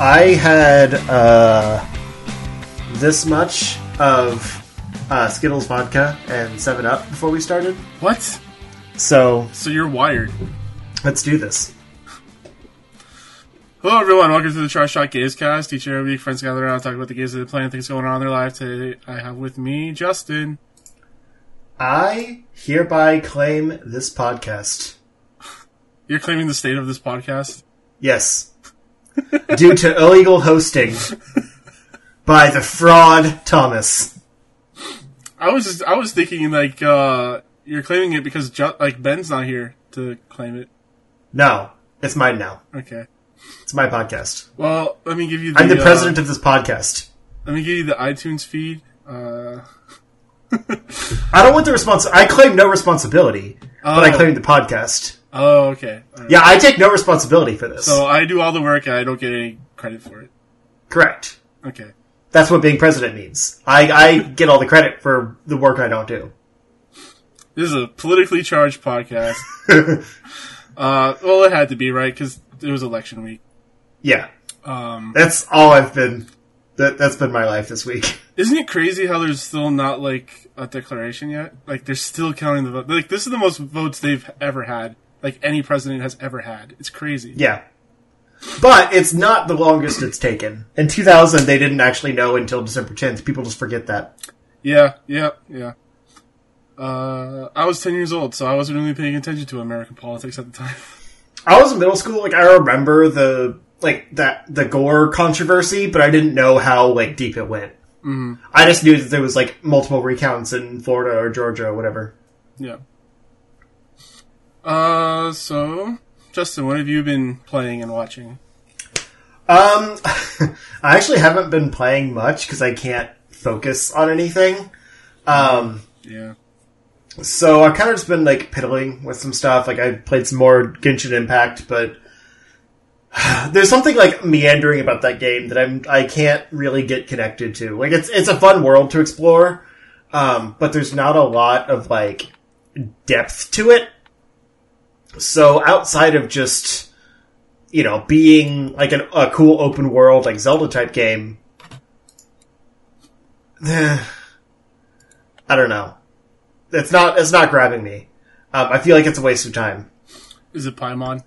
I had uh, this much of uh, Skittles vodka and Seven Up before we started. What? So So you're wired. let's do this. Hello, everyone. Welcome to the Trash Shot Games Cast. Each and every week, friends gather around, talk about the games that they're playing, things going on in their life. Today, I have with me Justin. I hereby claim this podcast. You're claiming the state of this podcast. Yes, due to illegal hosting by the fraud Thomas. I was just, I was thinking like uh, you're claiming it because like Ben's not here to claim it. No, it's mine now. Okay. It's my podcast. Well, let me give you. The, I'm the uh, president of this podcast. Let me give you the iTunes feed. Uh, I don't want the respons. I claim no responsibility, but I Oh. claim the podcast. Oh, okay. Right. Yeah, I take no responsibility for this. So I do all the work and I don't get any credit for it. Correct. Okay. That's what being president means. I, I get all the credit for the work I don't do. This is a politically charged podcast. uh, well, it had to be right because it was election week. Yeah, Um, that's all I've been. That, that's been my life this week. isn't it crazy how there's still not like a declaration yet? Like they're still counting the vote. Like this is the most votes they've ever had. Like any president has ever had. It's crazy. Yeah. But it's not the longest it's taken. In 2000, they didn't actually know until December 10th. People just forget that. Yeah. Yeah. Yeah. Uh, I was ten years old, so I wasn't really paying attention to American politics at the time. I was in middle school. Like I remember the like that the Gore controversy, but I didn't know how like deep it went. Mm-hmm. I just knew that there was like multiple recounts in Florida or Georgia or whatever. Yeah. Uh, so Justin, what have you been playing and watching? Um, I actually haven't been playing much because I can't focus on anything. Um, Yeah. so I've kind of just been like piddling with some stuff. Like I played some more Genshin Impact, but there's something like meandering about that game that I'm I can't really get connected to. Like it's it's a fun world to explore, um, but there's not a lot of like depth to it. So outside of just you know being like an, a cool open world like Zelda type game, eh, I don't know. It's not it's not grabbing me. Um, I feel like it's a waste of time. Is it Paimon?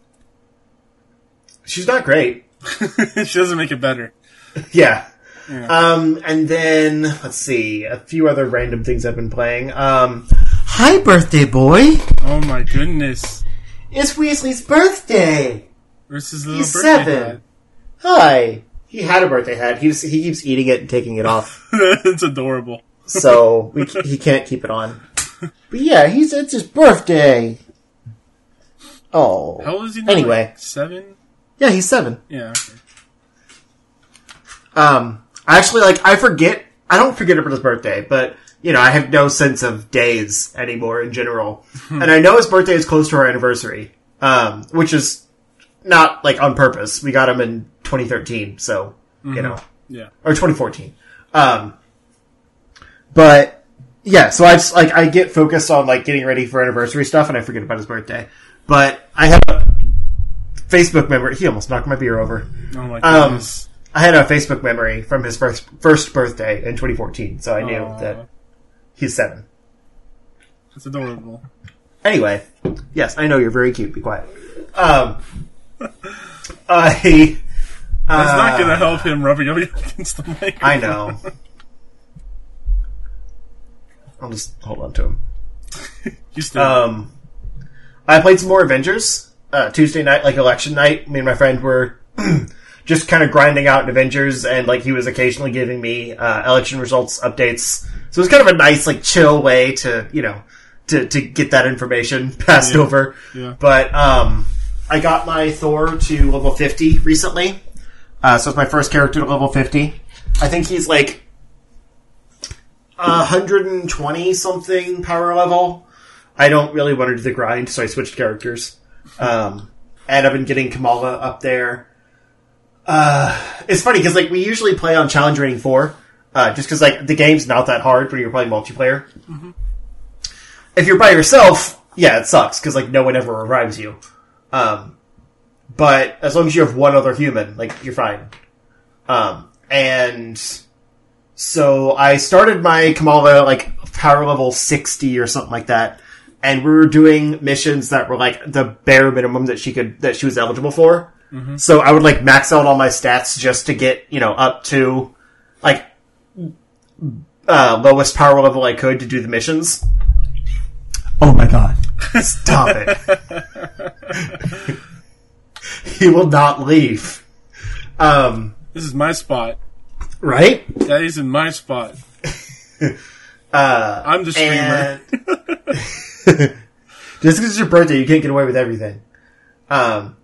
She's not great. she doesn't make it better. Yeah. Yeah. Um, and then let's see a few other random things I've been playing. Um, hi, birthday boy! Oh my goodness. It's Weasley's birthday. His little He's birthday seven. Hi. He had a birthday hat. He was, he keeps eating it and taking it off, it's adorable. so we, he can't keep it on. But yeah, he's it's his birthday. Oh, How old is he now? Anyway. Like seven? yeah, he's seven. Yeah. Okay. Um, I actually like I forget. I don't forget about his birthday, but you know I have no sense of days anymore in general. and I know his birthday is close to our anniversary, um, which is not like on purpose. We got him in 2013, so you know, Yeah. or 2014. Um, but yeah, so I just like I get focused on like getting ready for anniversary stuff, and I forget about his birthday. But I have a Facebook memory. He almost knocked my beer over. Oh my Um. I had a Facebook memory from his first first birthday in 2014, so I knew that he's seven. That's adorable. Anyway, yes, I know you're very cute. Be quiet. Um, I. That's not uh, gonna help him rubbing up against the mic. I know. I'll just hold on to him. You still. Um, I played some more Avengers uh, Tuesday night, like election night. Me and my friend were just kind of grinding out in Avengers, and like he was occasionally giving me uh, election results updates. So it was kind of a nice, like, chill way to you know to to get that information passed Yeah. over. Yeah. But um, I got my Thor to level fifty recently, uh, so it's my first character to level fifty. I think he's like. 120 something power level. I don't really want to do the grind, so I switched characters. Um, and I've been getting Kamala up there. Uh, it's funny because like we usually play on challenge rating four, uh, just because like the game's not that hard when you're playing multiplayer. If you're by yourself, yeah, it sucks because like no one ever revives you. Um, but as long as you have one other human, like you're fine. Um, and so I started my Kamala like power level 60 or something like that. And we were doing missions that were like the bare minimum that she could, that she was eligible for. So I would like max out all my stats just to get, you know, up to like, uh, lowest power level I could to do the missions. Oh my god. Stop it. he will not leave. Um, This is my spot. right? That is in my spot. Uh, I'm the streamer. and just because it's your birthday, you can't get away with everything. Um,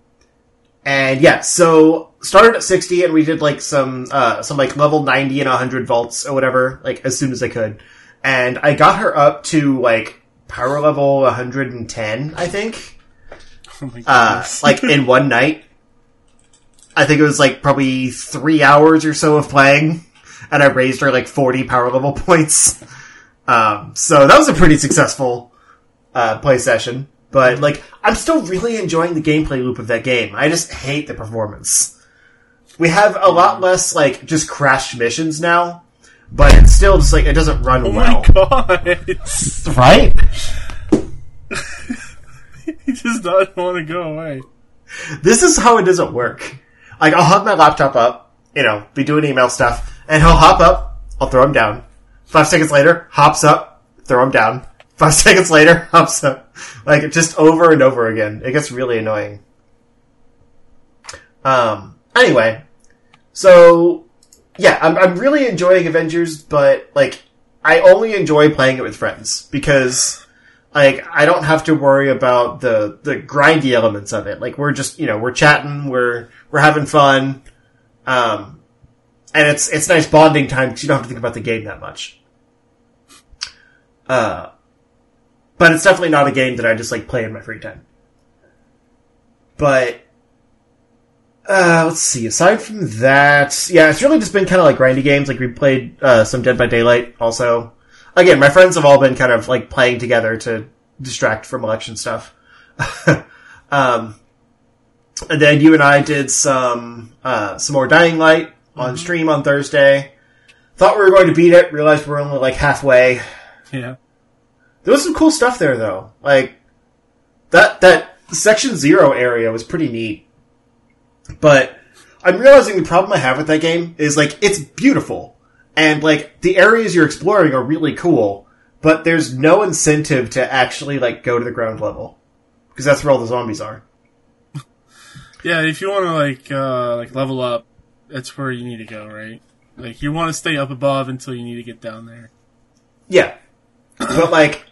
and yeah, so started at 60 and we did like some, uh, some like level 90 and 100 vaults or whatever, like as soon as I could. And I got her up to like power level 110, I think. Oh my uh, like in one night. I think it was like probably three hours or so of playing, and I raised her like 40 power level points. Um, so that was a pretty successful uh, play session. But mm. like, I'm still really enjoying the gameplay loop of that game. I just hate the performance. We have a lot mm. less like just crashed missions now, but it's still just like it doesn't run oh well, my god. right? he just does not want to go away. This is how it doesn't work. Like, I'll have my laptop up, you know, be doing email stuff, and he'll hop up, I'll throw him down. Five seconds later, hops up, throw him down. Five seconds later, hops up. Like, just over and over again. It gets really annoying. Um, anyway. So, yeah, I'm, I'm really enjoying Avengers, but, like, I only enjoy playing it with friends, because, like I don't have to worry about the the grindy elements of it. Like we're just you know we're chatting, we're we're having fun, um, and it's it's nice bonding time because you don't have to think about the game that much. Uh, but it's definitely not a game that I just like play in my free time. But uh, let's see. Aside from that, yeah, it's really just been kind of like grindy games. Like we played uh, some Dead by Daylight also again, my friends have all been kind of like playing together to distract from election stuff. um, and then you and I did some uh, some more Dying Light on stream on Thursday. Thought we were going to beat it. Realized we're only like halfway. Yeah. There was some cool stuff there though. Like that that section zero area was pretty neat. But I'm realizing the problem I have with that game is like it's beautiful. And like the areas you're exploring are really cool, but there's no incentive to actually like go to the ground level. Because that's where all the zombies are. Yeah, if you want to like uh like level up, that's where you need to go, right? Like you want to stay up above until you need to get down there. Yeah. but like,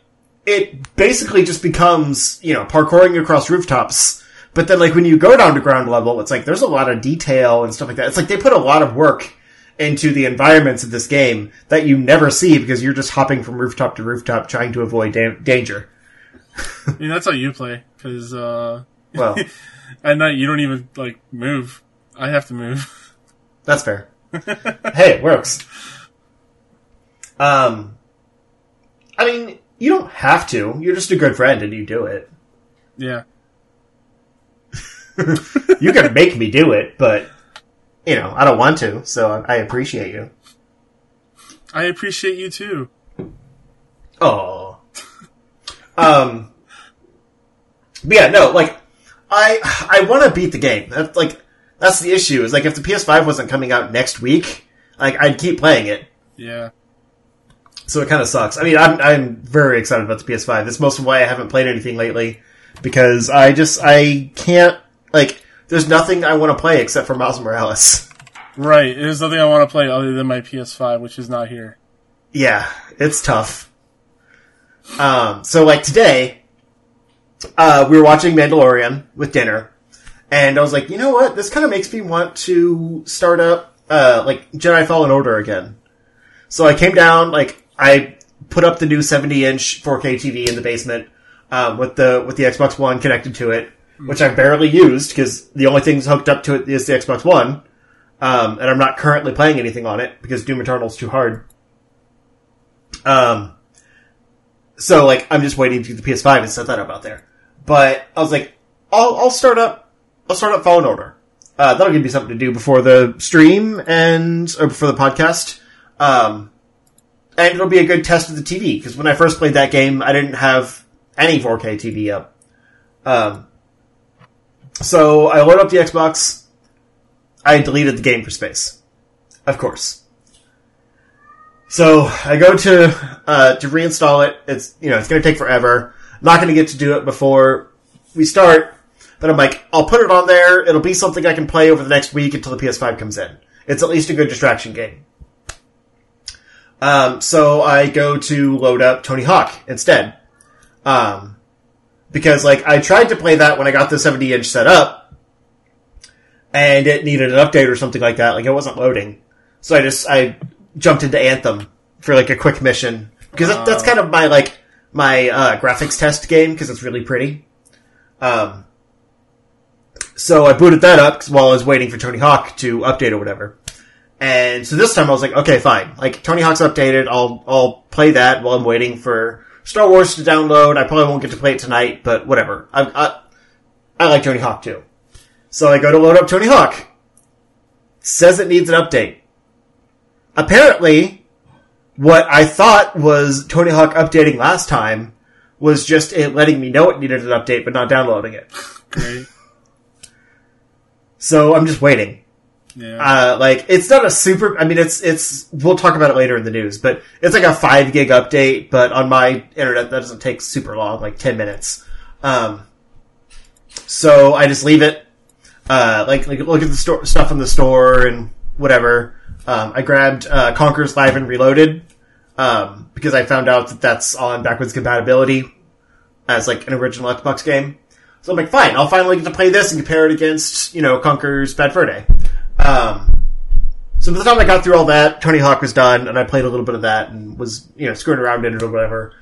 it basically just becomes, you know, parkouring across rooftops. But then like when you go down to ground level, it's like there's a lot of detail and stuff like that. It's like they put a lot of work into the environments of this game that you never see because you're just hopping from rooftop to rooftop trying to avoid da- danger. I mean, that's how you play because uh, Well, at night you don't even like move. I have to move. that's fair. hey, it works. Um, I mean, you don't have to. You're just a good friend and you do it. yeah. You can make me do it, but you know, I don't want to, so I, I appreciate you. I appreciate you too. Oh. Um. But yeah, no, like I I want to beat the game. That's like that's the issue. Is like if the PS5 wasn't coming out next week, like I'd keep playing it. Yeah. So it kind of sucks. I mean, I'm I'm very excited about the PS5. That's most of why I haven't played anything lately because I just I can't like. There's nothing I want to play except for Miles Morales. Right. There's nothing I want to play other than my PS5, which is not here. Yeah, it's tough. Um, so like today, uh, we were watching Mandalorian with dinner, and I was like, you know what? This kind of makes me want to start up, uh, like Jedi Fallen Order again. So I came down, like I put up the new 70 inch 4K TV in the basement, um, with the with the Xbox One connected to it, which I barely used because the only thing hooked up to it is the Xbox One. Um, and I'm not currently playing anything on it because Doom Eternal's too hard. Um, so like I'm just waiting to get the PS5 and set that up out there. But I was like, I'll I'll start up I'll start up Fallen Order, uh, that'll give me something to do before the stream and or before the podcast. Um, and it'll be a good test of the TV because when I first played that game, I didn't have any 4K TV up. Um, so I load up the Xbox. I deleted the game for space, of course. So I go to uh, to reinstall it. It's you know it's going to take forever. I'm not going to get to do it before we start. But I'm like, I'll put it on there. It'll be something I can play over the next week until the PS5 comes in. It's at least a good distraction game. Um, so I go to load up Tony Hawk instead. Um, because like I tried to play that when I got the 70 inch set up, and it needed an update or something like that. Like it wasn't loading, so I just I jumped into Anthem for like a quick mission because that, that's kind of my like my uh, graphics test game because it's really pretty. Um, so I booted that up while I was waiting for Tony Hawk to update or whatever. And so this time I was like, okay, fine. Like Tony Hawk's updated. I'll I'll play that while I'm waiting for Star Wars to download. I probably won't get to play it tonight, but whatever. I I, I like Tony Hawk too. So I go to load up Tony Hawk. Says it needs an update. Apparently, what I thought was Tony Hawk updating last time was just it letting me know it needed an update, but not downloading it. Great. So I'm just waiting. Yeah. Uh, like it's not a super. I mean, it's it's. We'll talk about it later in the news, but it's like a five gig update. But on my internet, that doesn't take super long, like ten minutes. Um, so I just leave it. Uh, like like look at the store stuff in the store and whatever. Um, I grabbed uh, Conker's Live and Reloaded um, because I found out that that's on backwards compatibility as like an original Xbox game. So I'm like, fine, I'll finally get to play this and compare it against, you know, Conker's Bad Fur Day. Um, so by the time I got through all that, Tony Hawk was done, and I played a little bit of that and was, you know, screwing around in it or whatever.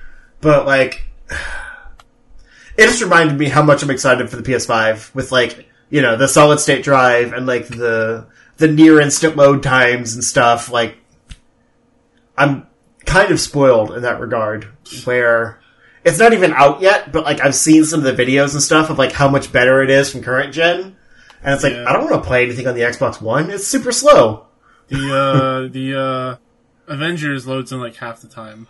But like, it just reminded me how much I'm excited for the PS5 with like, you know, the solid state drive and like the the near instant load times and stuff. Like, I'm kind of spoiled in that regard, where it's not even out yet, but like I've seen some of the videos and stuff of like how much better it is from current gen, and it's like Yeah. I don't want to play anything on the Xbox One. It's super slow. the uh the uh Avengers loads in like half the time.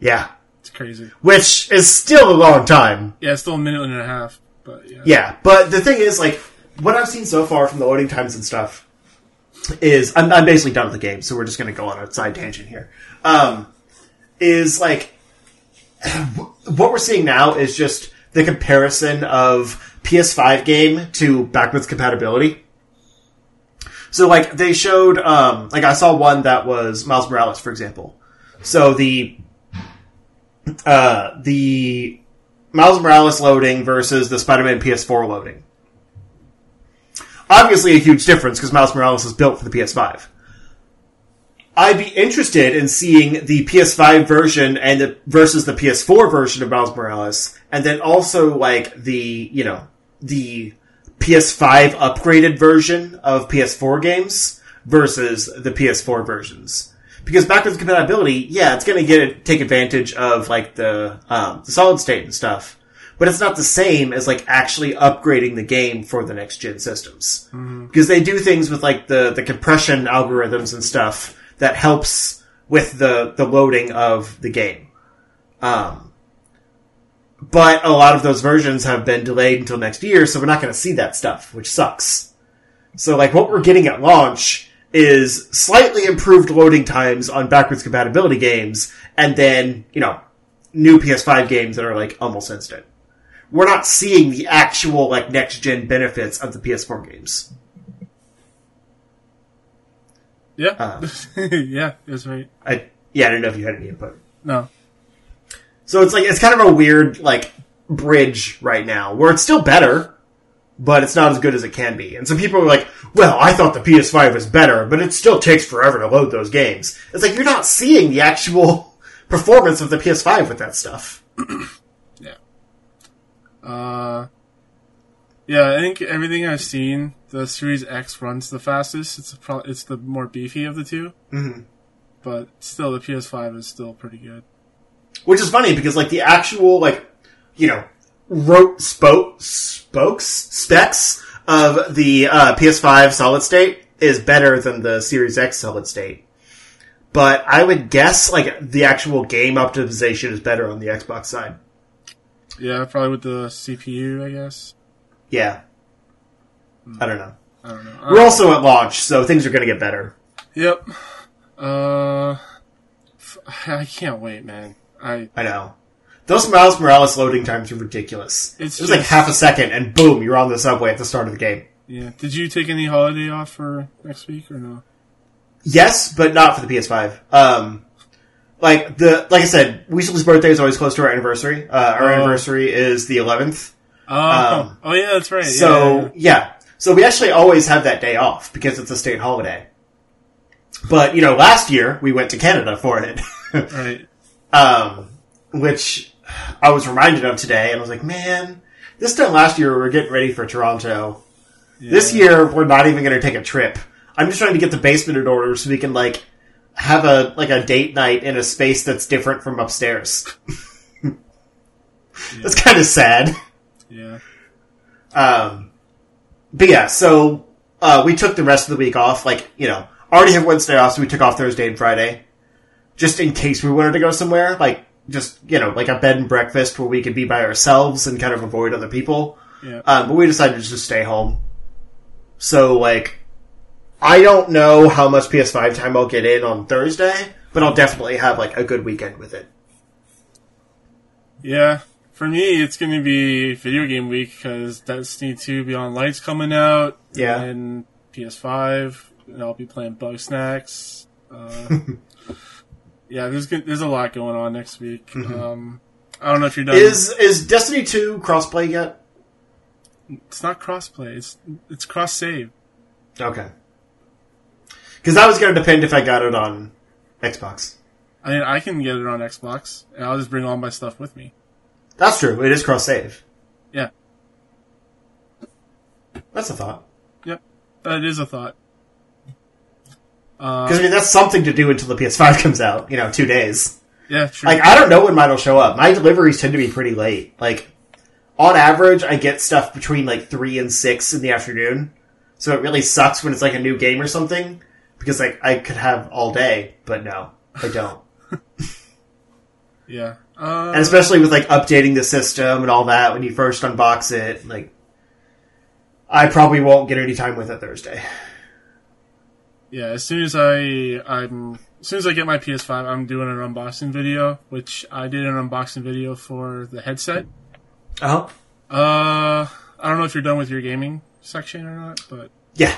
Yeah, It's crazy. which is still a long time. Yeah, it's still a minute and a half, but yeah. Yeah, but the thing is, like, what I've seen so far from the loading times and stuff is I'm, I'm basically done with the game, so we're just going to go on a side tangent here. Um, is like what we're seeing now is just the comparison of PS5 game to backwards compatibility. So, like, they showed, um, like, I saw one that was Miles Morales, for example. So the uh, the Miles Morales loading versus the Spider-Man PS4 loading. Obviously, a huge difference because Miles Morales is built for the PS5. I'd be interested in seeing the PS5 version and the, versus the PS4 version of Miles Morales, and then also like the you know the PS5 upgraded version of PS4 games versus the PS4 versions. Because backwards compatibility, yeah, it's going to get take advantage of like the um, the solid state and stuff, but it's not the same as like actually upgrading the game for the next gen systems. Because they do things with like the the compression algorithms and stuff that helps with the the loading of the game. Um, but a lot of those versions have been delayed until next year, so we're not going to see that stuff, which sucks. So like what we're getting at launch is slightly improved loading times on backwards compatibility games, and then, you know, new PS5 games that are like almost instant. We're not seeing the actual like next gen benefits of the PS4 games. Yeah. Uh. yeah, that's right. I yeah, I don't know if you had any input. No. So it's like it's kind of a weird like bridge right now where it's still better, but it's not as good as it can be. And some people are like, "Well, I thought the PS5 was better, but it still takes forever to load those games." It's like you're not seeing the actual performance of the PS5 with that stuff. Yeah. Uh Yeah, I think everything I've seen, the Series X runs the fastest. It's pro- it's the more beefy of the 2 Mm-hmm. But still, the PS5 is still pretty good. Which is funny because like the actual like you know wrote spoke spokes specs of the uh, PS5 solid state is better than the Series X solid state. But I would guess like the actual game optimization is better on the Xbox side. Yeah, probably with the CPU, I guess. Yeah. I don't know. I don't know. We're also at launch, so things are going to get better. Yep. Uh, I can't wait, man. I I know. Those Miles Morales loading times are ridiculous. It's it was like half a second, and boom, you're on the subway at the start of the game. yeah. Did you take any holiday off for next week or no? Yes, but not for the PS5. Um, like the like I said, Weasel's birthday is always close to our anniversary. Uh, our Oh. anniversary is the 11th. Oh, Um, oh yeah, that's right. So yeah, yeah, so we actually always have that day off because it's a state holiday. But you know, last year we went to Canada for it, right. um, which I was reminded of today, and I was like, man, this time last year we were getting ready for Toronto. Yeah. This year we're not even going to take a trip. I'm just trying to get the basement in order so we can like have a like a date night in a space that's different from upstairs. That's kind of sad. Yeah. Um, but yeah, so uh, we took the rest of the week off. Like you know, already have Wednesday off, so we took off Thursday and Friday, just in case we wanted to go somewhere. Like just you know, like a bed and breakfast where we could be by ourselves and kind of avoid other people. Yeah. Um, but we decided to just stay home. So like, I don't know how much PS5 time I'll get in on Thursday, but I'll definitely have like a good weekend with it. Yeah, for me, it's going to be video game week because Destiny 2 Beyond Light's coming out. Yeah. And PS5, and I'll be playing Bugsnax. Uh, yeah, there's there's a lot going on next week. Um, I don't know if you're done. Is is Destiny two crossplay yet? it's not crossplay. It's it's cross save. Okay. Because that was going to depend if I got it on Xbox. I mean, I can get it on Xbox, and I'll just bring all my stuff with me. That's true. It is cross save. Yeah. That's a thought. Yep, that is a thought. Uh, Because I mean, that's something to do until the PS5 comes out. You know, two days. yeah, true. Like I don't know when mine will show up. My deliveries tend to be pretty late. Like on average, I get stuff between like three and six in the afternoon. So it really sucks when it's like a new game or something because like I could have all day, but no, I don't. yeah. Uh, and especially with like updating the system and all that when you first unbox it, like I probably won't get any time with it Thursday. Yeah, as soon as I I'm as soon as I get my PS5, I'm doing an unboxing video, which I did an unboxing video for the headset. Uh huh. Uh, I don't know if you're done with your gaming section or not, but Yeah.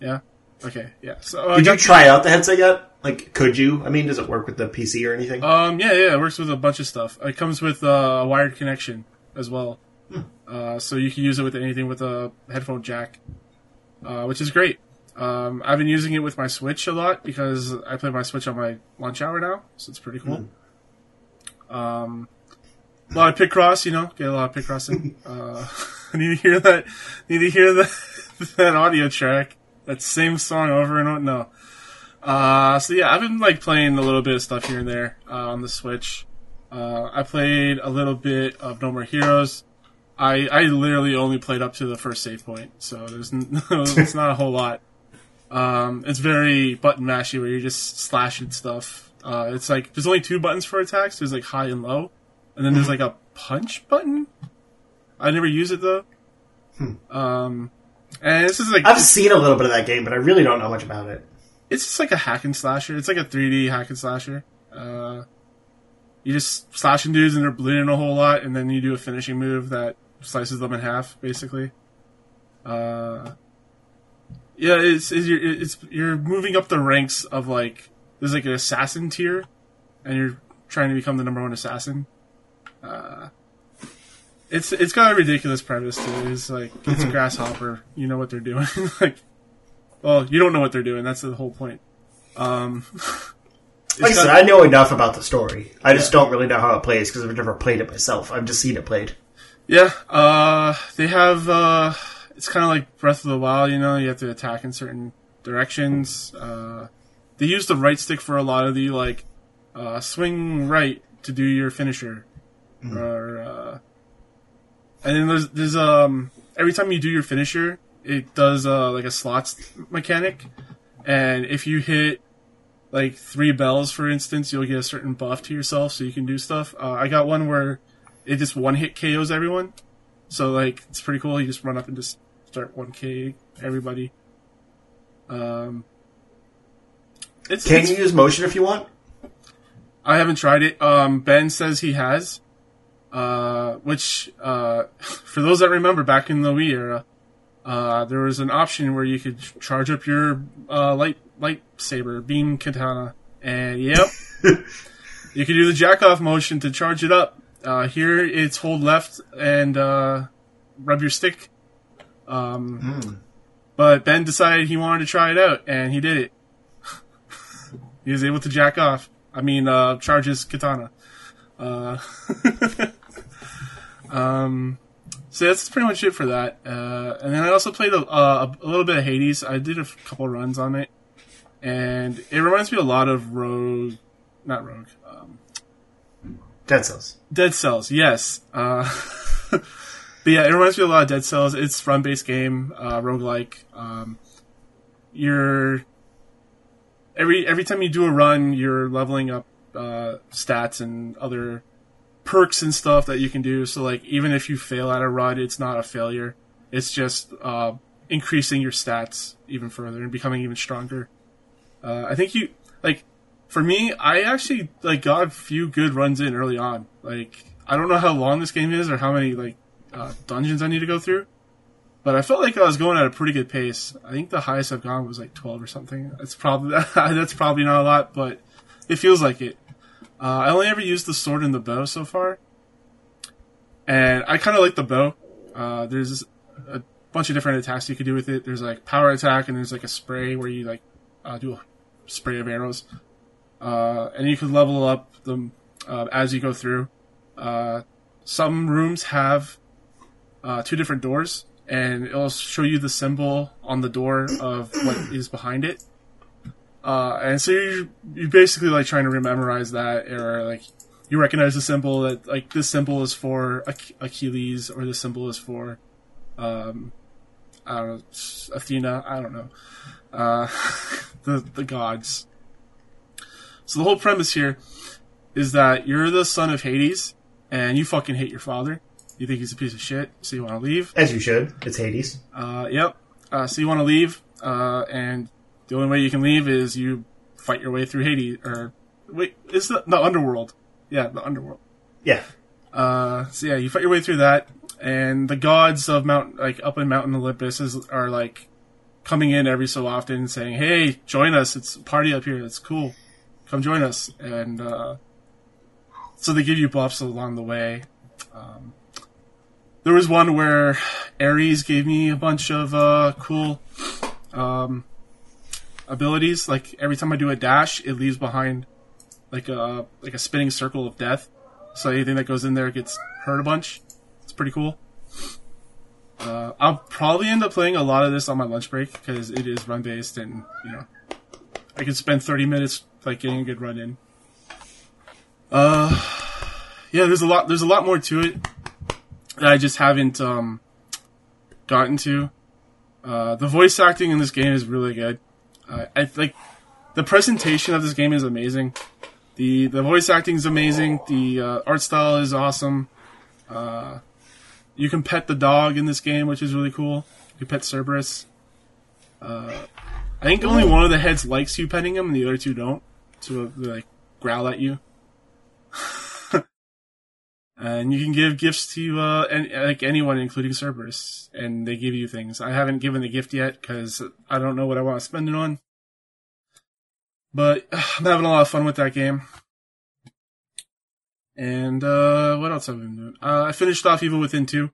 yeah, okay, yeah. So I Did you try out the headset yet? Like, could you? I mean, does it work with the PC or anything? Um, yeah, yeah, it works with a bunch of stuff. It comes with uh, a wired connection as well, uh, so you can use it with anything with a headphone jack, uh, which is great. Um, I've been using it with my Switch a lot because I play my Switch on my lunch hour now, so it's pretty cool. Um, a lot of Picross, you know, get a lot of Picrossing. uh, I need to hear that. Need to hear that that audio track, that same song over and over. No. Uh, so yeah, I've been like playing a little bit of stuff here and there uh, on the Switch. Uh, I played a little bit of No More Heroes. I I literally only played up to the first save point, so there's n- it's not a whole lot. Um, it's very button mashy where you're just slashing stuff. Uh, it's like there's only two buttons for attacks. There's like high and low, and then there's like a punch button. I never use it though. Um, and this is like I've seen a little bit of that game, but I really don't know much about it. it's just like a hack and slasher. It's like a 3D hack and slasher. Uh, you just slashing dudes and they're bleeding a whole lot, and then you do a finishing move that slices them in half, basically. Uh, yeah, it's, it's you're it's you're moving up the ranks of like there's like an assassin tier, and you're trying to become the number one assassin. Uh, it's it's got a ridiculous premise too. It's like it's a grasshopper. You know what they're doing. like, well, you don't know what they're doing. That's the whole point. Um, Like I said, I know enough about the story. I just don't really know how it plays because I've never played it myself. I've just seen it played. Yeah, uh, they have, uh, it's kind of like Breath of the Wild, you know, you have to attack in certain directions. Uh, they use the right stick for a lot of the, like, uh, swing right to do your finisher. Or, uh, and then there's, there's, um, every time you do your finisher, it does uh, like a slots mechanic, and if you hit like three bells, for instance, you'll get a certain buff to yourself, so you can do stuff. Uh, I got one where it just one hit KOs everyone, so like it's pretty cool. You just run up and just start one K everybody. Um, it's, Can it's- you use motion if you want? I haven't tried it. Um, ben says he has. Uh, which, uh, for those that remember back in the Wii era, uh, there was an option where you could charge up your, uh, light, lightsaber, beam katana. And yep, you could do the jack off motion to charge it up. Uh, here it's hold left and, uh, rub your stick. Um, but Ben decided he wanted to try it out and he did it. he was able to jack off. I mean, uh, charge his katana. Uh, um, so that's pretty much it for that. Uh, and then I also played a, a, a little bit of Hades. I did a couple runs on it, and it reminds me a lot of Rogue, not Rogue, um, Dead Cells. Dead Cells. Yes. Uh, but yeah, it reminds me a lot of Dead Cells. It's run based game, uh, roguelike. Um, you're every every time you do a run, you're leveling up uh, stats and other perks and stuff that you can do. So like even if you fail at a run, it's not a failure. It's just uh, increasing your stats even further and becoming even stronger. Uh, I think you like for me. I actually like got a few good runs in early on. Like I don't know how long this game is or how many like uh, dungeons I need to go through. But I felt like I was going at a pretty good pace. I think the highest I've gone was like 12 or something. That's probably that's probably not a lot, but it feels like it. Uh, I only ever used the sword and the bow so far, and I kind of like the bow. Uh, there's a bunch of different attacks you could do with it. There's like power attack, and there's like a spray where you like uh, do a spray of arrows, uh, and you can level up them uh, as you go through. Uh, some rooms have two different doors, and it'll show you the symbol on the door of what is behind it. Uh, and so you you basically like trying to memorize that, or like you recognize the symbol that like this symbol is for Ach- Achilles, or this symbol is for um, I don't know Athena. I don't know uh, the the gods. So the whole premise here is that you're the son of Hades, and you fucking hate your father. You think he's a piece of shit, so you want to leave. As you should. It's Hades. Uh, yep. Uh, so you want to leave, uh, and the only way you can leave is you fight your way through Hades. Or wait, is the the underworld? Yeah, the underworld. Yeah. Uh, so yeah, you fight your way through that, and the gods of Mount, like up in Mountain Olympus, is, are like coming in every so often, saying, "Hey, join us! It's a party up here. It's cool. Come join us." And uh, so they give you buffs along the way. Um, there was one where Ares gave me a bunch of uh, cool um, abilities. Like every time I do a dash, it leaves behind like a like a spinning circle of death. So anything that goes in there gets hurt a bunch. It's pretty cool. Uh, I'll probably end up playing a lot of this on my lunch break because it is run based, and you know, I can spend thirty minutes like getting a good run in. Uh, yeah, there's a lot. There's a lot more to it that I just haven't um gotten to. Uh, the voice acting in this game is really good. Uh, I like the presentation of this game is amazing. the The voice acting is amazing. The uh, art style is awesome. Uh, you can pet the dog in this game, which is really cool. You can pet Cerberus. Uh, I think only one of the heads likes you petting him, and the other two don't. So they like growl at you. And you can give gifts to uh, an like anyone, including Cerberus, and they give you things. I haven't given the gift yet because I don't know what I want to spend it on. But I'm having a lot of fun with that game. And uh, what else have I been doing? Uh, I finished off Evil Within 2.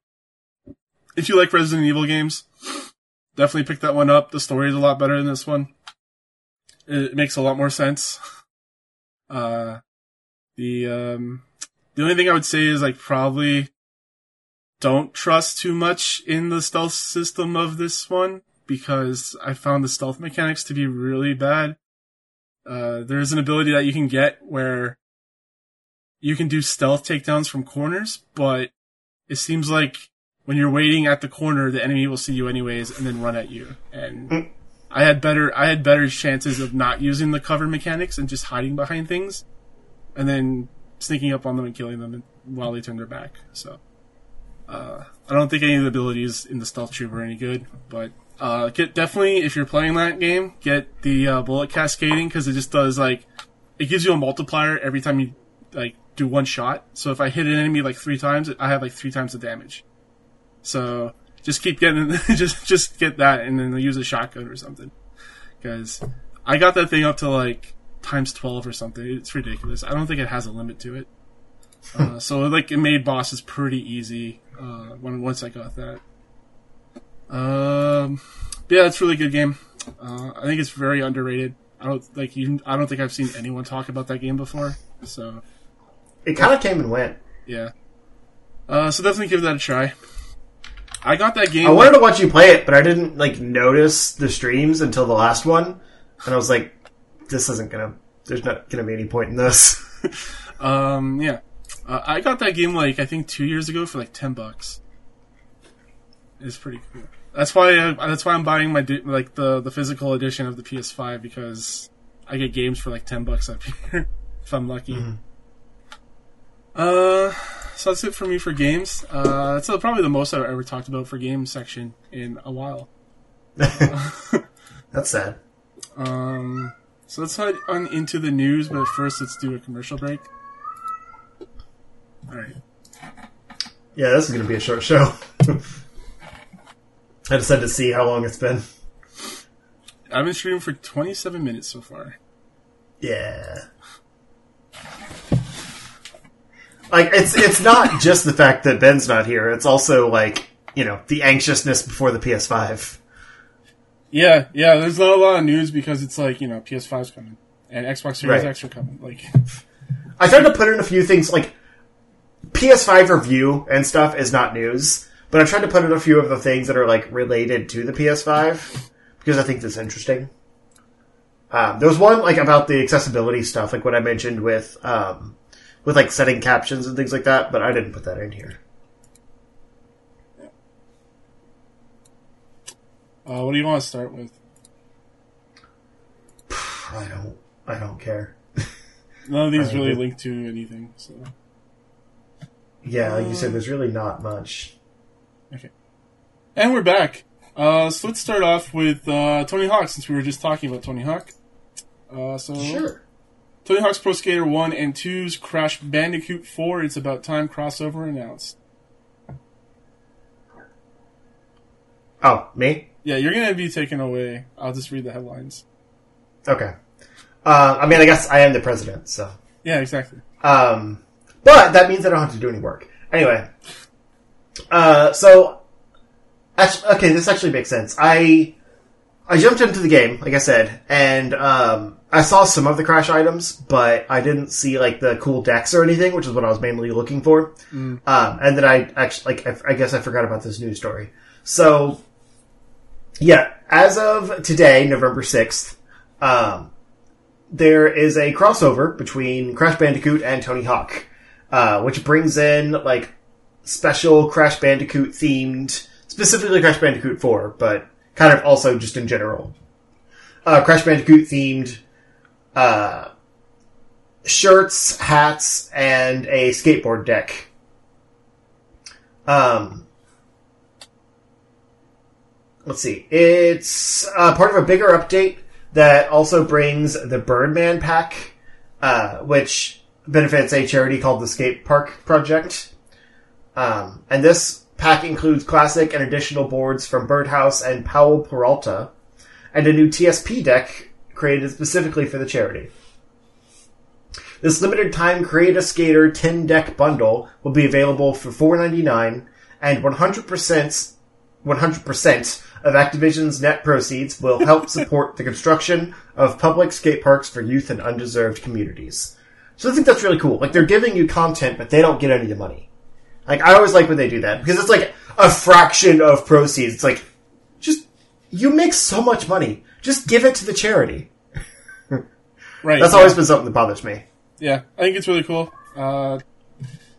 If you like Resident Evil games, definitely pick that one up. The story is a lot better than this one. It makes a lot more sense. Uh, the um, the only thing I would say is like probably don't trust too much in the stealth system of this one because I found the stealth mechanics to be really bad. Uh, there's an ability that you can get where you can do stealth takedowns from corners, but it seems like when you're waiting at the corner, the enemy will see you anyways and then run at you. And I had better I had better chances of not using the cover mechanics and just hiding behind things, and then sneaking up on them and killing them while they turn their back. So. Uh, I don't think any of the abilities in the stealth troop are any good, but uh, get definitely if you're playing that game, get the uh, bullet cascading because it just does like it gives you a multiplier every time you like do one shot. So if I hit an enemy like three times, I have like three times the damage. So just keep getting just just get that and then use a shotgun or something because I got that thing up to like times twelve or something. It's ridiculous. I don't think it has a limit to it. Uh, so like it made bosses pretty easy uh, when once I got that. Um, yeah, it's a really good game. Uh, I think it's very underrated. I don't like you. I don't think I've seen anyone talk about that game before. So It kind of came and went. yeah. Uh, so definitely give that a try. I got that game. I wanted to watch you play it, but I didn't like notice the streams until the last one, and I was like, "This isn't gonna. There's not gonna be any point in this." Um, yeah, uh, I got that game like I think two years ago for like ten bucks. It's pretty cool. That's why I, that's why I'm buying my like the the physical edition of the PS5 because I get games for like ten bucks up here if I'm lucky. Uh, so that's it for me for games. Uh, that's probably the most I've ever talked about for games section in a while. That's sad. Um, so let's head on into the news, but first let's do a commercial break. All right. Yeah, this is gonna be a short show. I just had to see how long it's been. I've been streaming for 27 minutes so far. Yeah. Like it's it's not just the fact that Ben's not here. It's also like you know the anxiousness before the PS5. Yeah, yeah. There's not a lot of news because it's like you know PS5's coming and Xbox Series Right. X are coming. Like, I tried to put in a few things like PS5 review and stuff is not news, but I tried to put in a few of the things that are like related to the PS5 because I think that's interesting. Um, there was one like about the accessibility stuff, like what I mentioned with um, with like setting captions and things like that, but I didn't put that in here. Uh, what do you want to start with? I don't. I don't care. None of these really link to anything. So, Yeah, like you said, there's really not much. Okay. And we're back. Uh, so let's start off with uh, Tony Hawk since we were just talking about Tony Hawk. Uh, so sure. Tony Hawk's Pro Skater 1 and 2's Crash Bandicoot 4 It's About Time crossover announced. Oh, me? Yeah, you're going to be taken away. I'll just read the headlines. Okay. Uh, I mean, I guess I am the president, so. Yeah, exactly. Um, but that means I don't have to do any work. Anyway, uh, so actually, okay, this actually makes sense. I I jumped into the game, like I said, and um, I saw some of the crash items, but I didn't see like the cool decks or anything, which is what I was mainly looking for. Um, and then I actually, like, I, I guess I forgot about this news story. So, yeah, as of today, November sixth, um, there is a crossover between Crash Bandicoot and Tony Hawk, uh, which brings in like special Crash Bandicoot themed, specifically Crash Bandicoot 4, but kind of also just in general. Uh, Crash Bandicoot themed, uh, shirts, hats, and a skateboard deck. Um, let's see. It's uh, part of a bigger update that also brings the Birdman pack, uh, which benefits a charity called the Skate Park Project. Um, and this pack includes classic and additional boards from Birdhouse and Powell Peralta, and a new TSP deck created specifically for the charity. This limited time Create a Skater 10 deck bundle will be available for $4.99 and 100% 100% of Activision's net proceeds will help support the construction of public skate parks for youth and undeserved communities. So I think that's really cool. Like they're giving you content, but they don't get any of the money. Like I always like when they do that because it's like a fraction of proceeds. It's like just you make so much money, just give it to the charity. Right. That's yeah. always been something that bothers me. Yeah, I think it's really cool. Uh,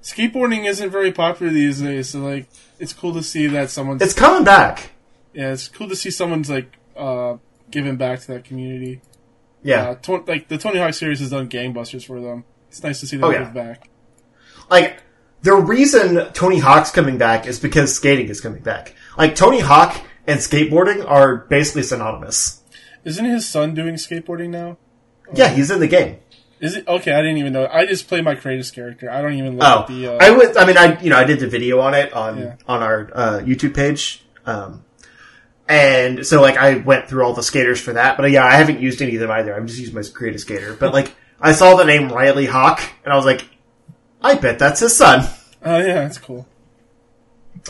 skateboarding isn't very popular these days, so like it's cool to see that someone's It's coming back. yeah, it's cool to see someone's like uh giving back to that community. Yeah. Uh, like the Tony Hawk series has done gangbusters for them. It's nice to see them Oh, yeah. give back. like the reason Tony Hawk's coming back is because skating is coming back. Like Tony Hawk and skateboarding are basically synonymous. Isn't his son doing skateboarding now? Yeah, he's in the game. Is it okay? I didn't even know. I just play my Kratos character. I don't even look Oh, at the. Uh, I would. I mean, I you know I did the video on it on Yeah. on our uh, YouTube page, um, and so like I went through all the skaters for that. But uh, yeah, I haven't used any of them either. I'm just using my creative skater. But like I saw the name Riley Hawk, and I was like, I bet that's his son. oh yeah, that's cool.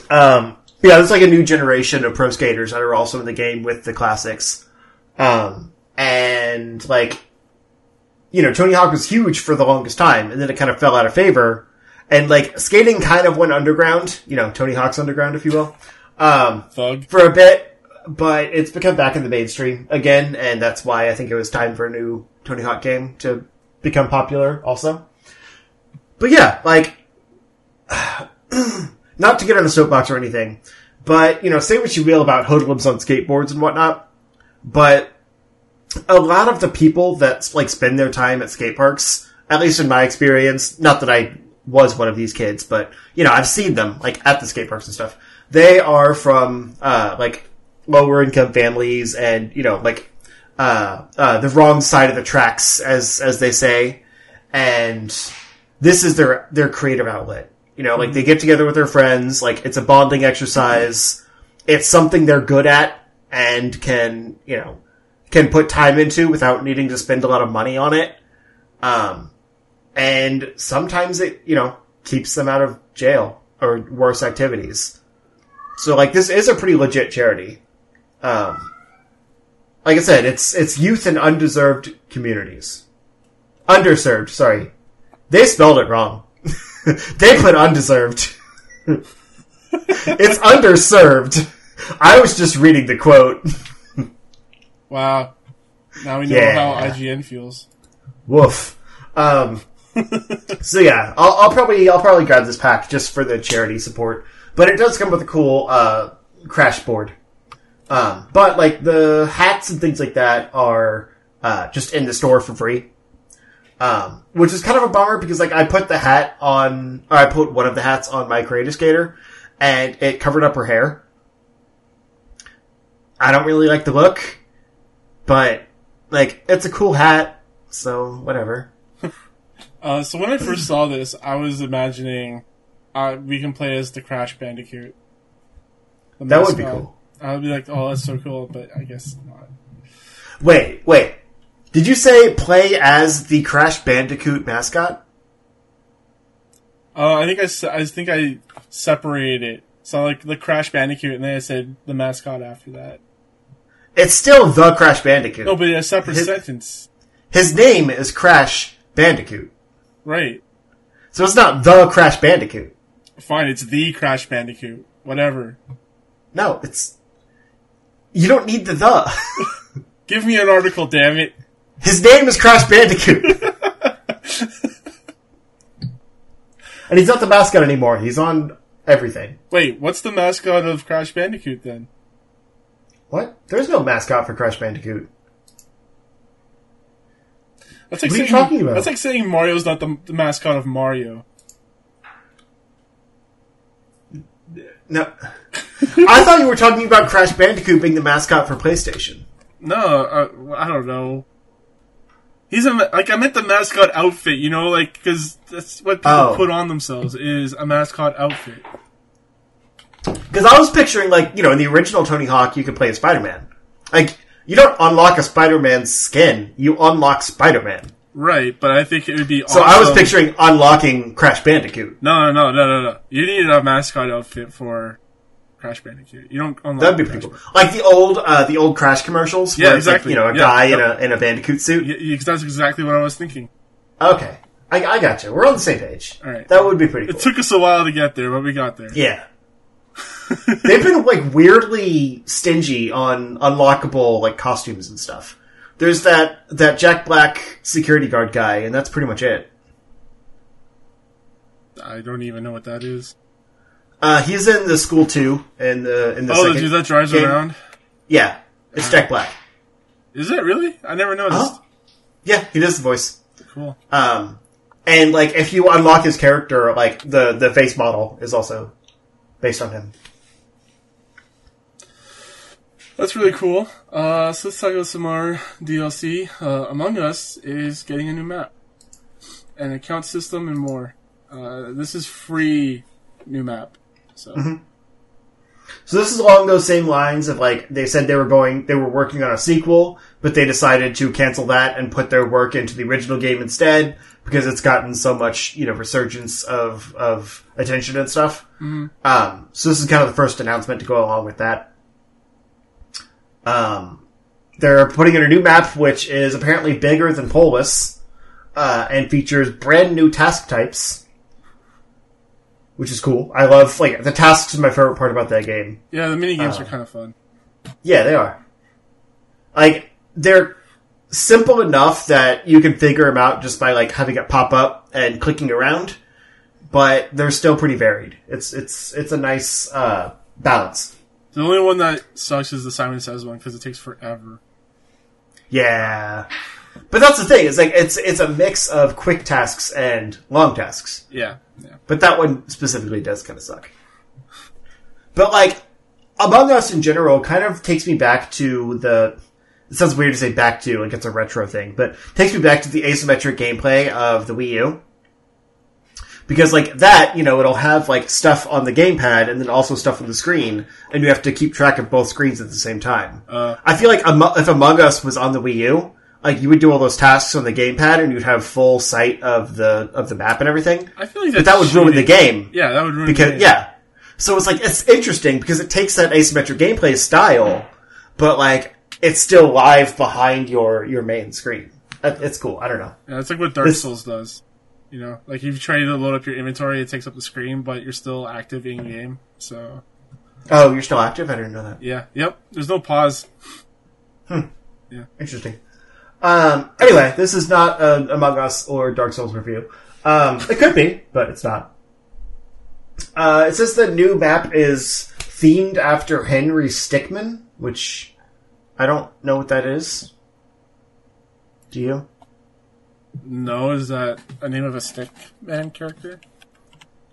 Um, yeah, there's like a new generation of pro skaters that are also in the game with the classics. Um, and like, you know, Tony Hawk was huge for the longest time, and then it kind of fell out of favor. And like, skating kind of went underground, you know, Tony Hawk's underground, if you will, um, Thug. for a bit, but it's become back in the mainstream again, and that's why I think it was time for a new Tony Hawk game to become popular also. But yeah, like, not to get on a soapbox or anything, but you know, say what you will about hoodlums on skateboards and whatnot, but a lot of the people that like spend their time at skate parks, at least in my experience, not that I was one of these kids, but you know, I've seen them like at the skate parks and stuff. They are from uh, like lower income families and you know like uh, uh, the wrong side of the tracks, as as they say, and this is their their creative outlet. You know, like they get together with their friends, like it's a bonding exercise. It's something they're good at and can, you know, can put time into without needing to spend a lot of money on it. Um, and sometimes it, you know, keeps them out of jail or worse activities. So like this is a pretty legit charity. Um, like I said, it's, it's youth in undeserved communities. Underserved, sorry. They spelled it wrong. they put undeserved. it's underserved. I was just reading the quote. Wow. Now we know Yeah. how IGN feels. Woof. Um, so yeah, I'll, I'll probably I'll probably grab this pack just for the charity support. But it does come with a cool uh, crash board. Um, but like the hats and things like that are uh, just in the store for free. Um, which is kind of a bummer because like I put the hat on, or I put one of the hats on my creative skater, and it covered up her hair. I don't really like the look, but like it's a cool hat, so whatever. Uh, so when I first saw this, I was imagining uh, we can play as the Crash Bandicoot. The That would be cool. I would be like, oh, that's so cool, but I guess not. Wait, wait. Did you say play as the Crash Bandicoot mascot? Uh, I think I, I think I separated it. So like the Crash Bandicoot, and then I said the mascot after that. It's still the Crash Bandicoot. No, but in a separate His- sentence, His name is Crash Bandicoot. right? So it's not the Crash Bandicoot. Fine, it's the Crash Bandicoot. Whatever. No, it's. You don't need the the. Give me an article, damn it. His name is Crash Bandicoot. and he's not the mascot anymore. He's on everything. Wait, what's the mascot of Crash Bandicoot then? What? There's no mascot for Crash Bandicoot. That's like What are you saying, talking about? That's like saying Mario's not the, the mascot of Mario. No. I thought you were talking about Crash Bandicoot being the mascot for PlayStation. No, uh, I don't know. He's a like I meant the mascot outfit, you know, like because that's what people Oh. put on themselves is a mascot outfit. Because I was picturing, like, you know, in the original Tony Hawk, you could play as Spider Man. Like, you don't unlock a Spider Man's skin, you unlock Spider Man. Right, but I think it would be. So I was picturing unlocking Crash Bandicoot. No, no, no, no, no, no. You need a mascot outfit for Crash Bandicoot. You don't unlock. That'd be Crash pretty cool. Like the old, uh, the old Crash commercials. Yeah, where it's like, exactly. you know, a Yeah, guy yep. in a in a Bandicoot suit. Y- y- that's exactly what I was thinking. Okay, I, I got you. We're on the same page. All right. That would be pretty cool. It took us a while to get there, but we got there. Yeah. They've been like weirdly stingy on unlockable like costumes and stuff. There's that that Jack Black security guard guy, and that's pretty much it. I don't even know what that is. Uh, he's in the school too, in the in the Oh, the dude that drives game. around. Yeah, it's Jack Black. Is it really? I never noticed. Oh. Yeah, he does the voice. Cool. Um, and like if you unlock his character, like the the face model is also based on him. That's really cool. Uh, so let's talk about some more DLC. Uh, Among Us is getting a new map, an account system, and more. Uh, this is free new map. So So this is along those same lines of like they said they were going, they were working on a sequel, but they decided to cancel that and put their work into the original game instead because it's gotten so much, you know, resurgence of of attention and stuff. Um, so this is kind of the first announcement to go along with that. Um, they're putting in a new map which is apparently bigger than Polus, uh, and features brand new task types. Which is cool. I love like the tasks is my favorite part about that game. yeah, the mini games Uh, are kind of fun. Yeah, they are. Like they're simple enough that you can figure them out just by like having it pop up and clicking around, but they're still pretty varied. It's it's it's a nice uh, balance. The only one that sucks is the Simon Says one because it takes forever. Yeah, but that's the thing. It's like it's it's a mix of quick tasks and long tasks. Yeah, yeah. But that one specifically does kind of suck. But like Among Us in general kind of takes me back to the it sounds weird to say back to, like it's a retro thing, but takes me back to the asymmetric gameplay of the Wii U. Because like that, you know, it'll have like stuff on the gamepad and then also stuff on the screen, and you have to keep track of both screens at the same time. Uh, I feel like if Among Us was on the Wii U, like you would do all those tasks on the gamepad and you'd have full sight of the of the map and everything. I feel like But that would ruin the game Yeah, that would ruin the because game. yeah. So it's like it's interesting because it takes that asymmetric gameplay style, but like it's still live behind your your main screen. It's cool. I don't know. Yeah, it's like what Dark This- Souls does. You know, like if you try to load up your inventory, it takes up the screen, but you're still active in the game. So Oh, you're still active. I didn't know that. yeah, yep. There's no pause. Hmm. Yeah. Interesting. Um, anyway, this is not an Among Us or Dark Souls review. Um, it could be, but it's not. Uh, it says the new map is themed after Henry Stickmin, which I don't know what that is. Do you? No, is that a name of a stick man character?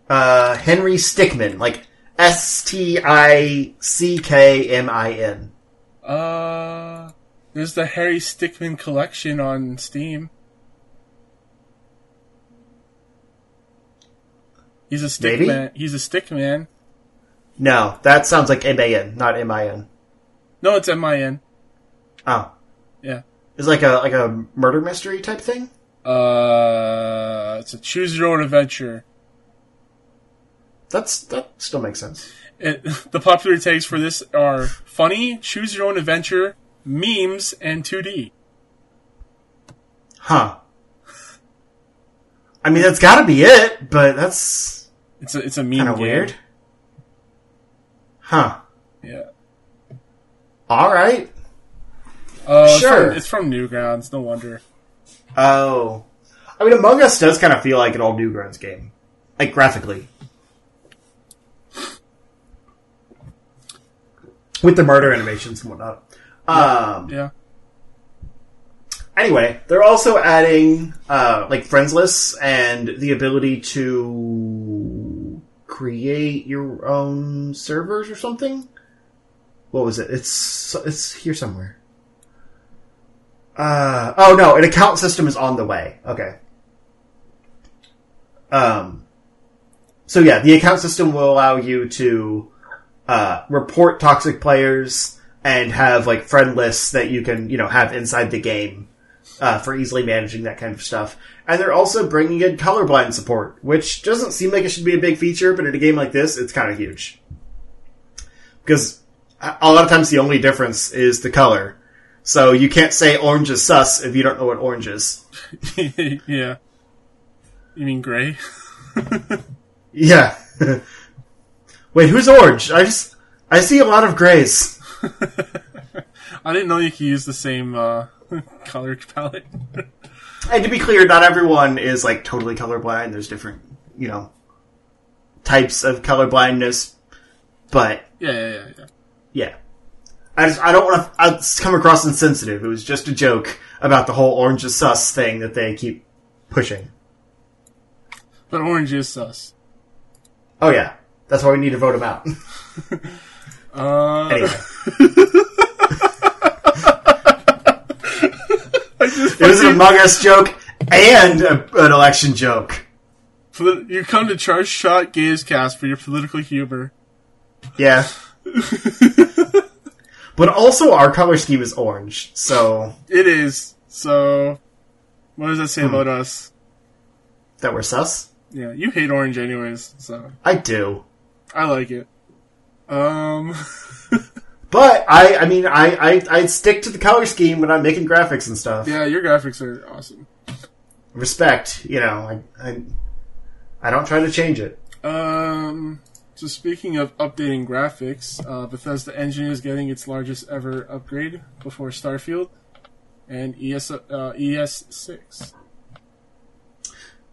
Uh, Henry Stickmin, like S T I C K M I N. Uh, there's the Henry Stickmin collection on Steam. He's a stick Maybe? man. He's a stick man. No, that sounds like M A N, not M I N. No, it's M I N. Oh, Yeah. it's like a like a murder mystery type thing. Uh, it's a choose your own adventure. That's that still makes sense. It, the popular tags for this are funny, choose your own adventure, memes, and 2D. Huh. I mean, that's got to be it, but that's It's a it's a meme kind of game. weird. Huh. Yeah. All right. Uh, it's Sure. From, it's from Newgrounds. No wonder. Oh. I mean, Among Us does kind of feel like an old Newgrounds game, like graphically, with the murder animations and whatnot. Um. Yeah. Anyway, they're also adding uh, like friends lists and the ability to create your own servers or something. What was it? It's it's here somewhere. Uh, oh no, an account system is on the way. Okay. Um. So yeah, the account system will allow you to uh, report toxic players and have like friend lists that you can you know have inside the game uh, for easily managing that kind of stuff. And they're also bringing in colorblind support, which doesn't seem like it should be a big feature, but in a game like this, it's kind of huge. Because a a lot of times the only difference is the color. So you can't say orange is sus if you don't know what orange is. yeah. You mean gray? Yeah. Wait, who's orange? I just I see a lot of grays. I didn't know you could use the same uh, color palette. And to be clear, not everyone is like totally colorblind. There's different, you know, types of color blindness, but Yeah, yeah, yeah, yeah. yeah. I just I don't want to come across insensitive. It was just a joke about the whole orange is sus thing that they keep pushing. But orange is sus. Oh yeah, that's why we need to vote him out. Uh, anyway, it was an Among Us joke and a, an election joke. You come to Charge Shot Gaze Cast for your political humor. Yeah. but also, our color scheme is orange, so It is. So, what does that Hmm. say about us? that we're sus. Yeah, you hate orange anyways, so I do. I like it. Um, But I, I mean, I, I, I stick to the color scheme when I'm making graphics and stuff. yeah, your graphics are awesome. Respect, you know, I, I, I don't try to change it. Um, so speaking of updating graphics, uh, Bethesda Engine is getting its largest ever upgrade before Starfield and ES uh, ES6.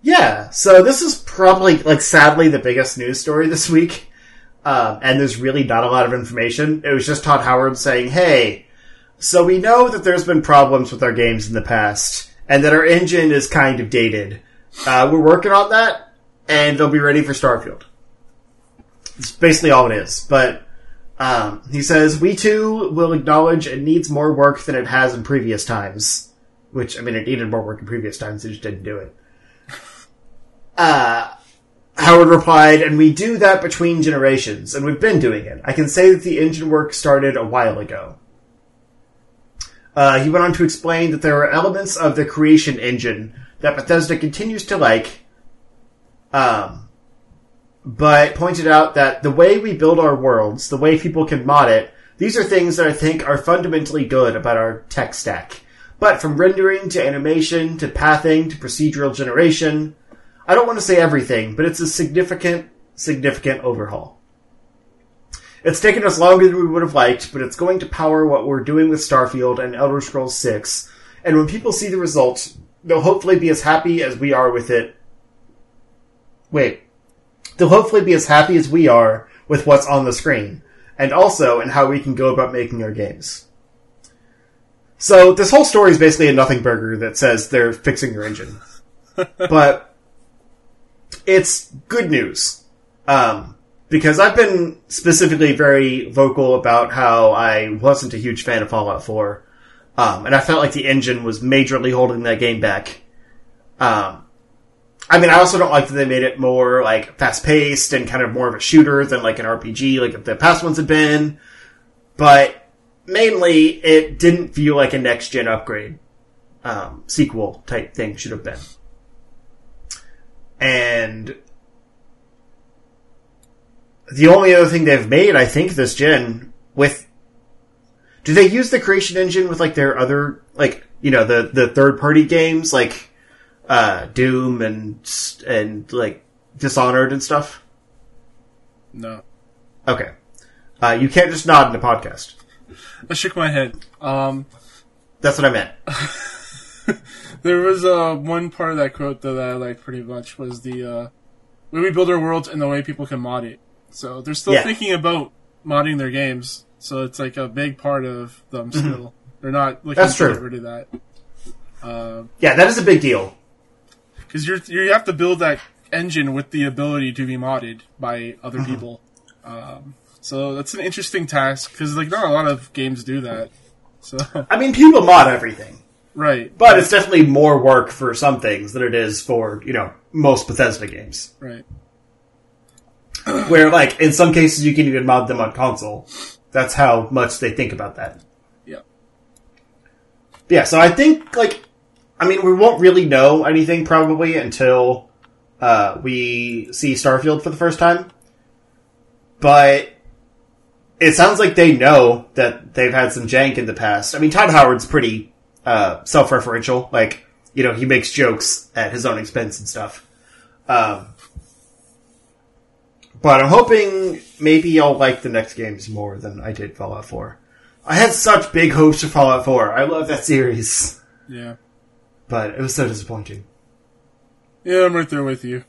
Yeah, so this is probably, like, sadly the biggest news story this week. Um, and there's really not a lot of information. It was just Todd Howard saying, hey, so we know that there's been problems with our games in the past, and that our engine is kind of dated. Uh, we're working on that, and they'll be ready for Starfield. It's basically all it is. But, um, he says, we too will acknowledge it needs more work than it has in previous times. Which, I mean, it needed more work in previous times, they just didn't do it. Uh, Howard replied, and we do that between generations, and we've been doing it. I can say that the engine work started a while ago. Uh, he went on to explain that there are elements of the creation engine that Bethesda continues to like, um, but pointed out that the way we build our worlds, the way people can mod it, these are things that I think are fundamentally good about our tech stack. But from rendering to animation to pathing to procedural generation, I don't want to say everything, but it's a significant, significant overhaul. It's taken us longer than we would have liked, but it's going to power what we're doing with Starfield and Elder Scrolls 6, and when people see the results, they'll hopefully be as happy as we are with it. Wait. They'll hopefully be as happy as we are with what's on the screen, and also in how we can go about making our games. So, this whole story is basically a nothing burger that says they're fixing your engine. but, it's good news. Um, because I've been specifically very vocal about how I wasn't a huge fan of Fallout 4. Um, and I felt like the engine was majorly holding that game back. Um, I mean, I also don't like that they made it more like fast paced and kind of more of a shooter than like an RPG, like the past ones had been. But mainly, it didn't feel like a next gen upgrade, um, sequel type thing should have been. And the only other thing they've made, I think, this gen with do they use the creation engine with like their other like you know the the third party games like uh Doom and and like Dishonored and stuff? No, Okay. Uh, you can't just nod in a podcast. I shook my head. Um, That's what I meant. there was uh, one part of that quote though that I liked pretty much was the uh, way we build our worlds and the way people can mod it. So they're still Yeah. thinking about modding their games. So it's like a big part of them still. They're not looking Mm-hmm. That's to true. get rid of that. Because Yeah, that is a big deal. You're you have to build that engine with the ability to be modded by other Mm-hmm. people. Um, so that's an interesting task because like not a lot of games do that. So I mean, people mod everything, right, but it's definitely more work for some things than it is for you know most Bethesda games. right. Where like in some cases you can even mod them on console. That's how much they think about that. Yeah. Yeah, so I think like I mean we won't really know anything probably until uh, we see Starfield for the first time. But it sounds like they know that they've had some jank in the past. I mean Todd Howard's pretty uh, self-referential, like you know he makes jokes at his own expense and stuff. Um, but I'm hoping maybe I'll like the next games more than I did Fallout 4. I had such big hopes for Fallout 4. I love that series. Yeah. But it was so disappointing. Yeah, I'm right there with you.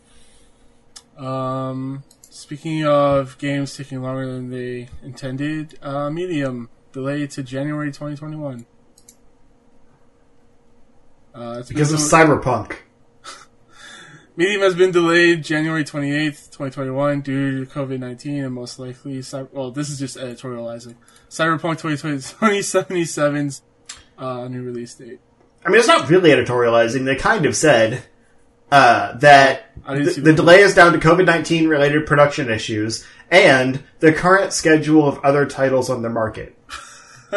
Um, Speaking of games taking longer than they intended, uh, Medium delayed to January 2021. Uh, it's Because of Cyberpunk. Medium has been delayed January 28th, 2021 due to COVID-19 and most likely, cy- well, this is just editorializing. Cyberpunk 2077's uh, new release date. I mean, it's not really editorializing. They kind of said uh, that the, the delay is down to COVID 19 related production issues and the current schedule of other titles on the market.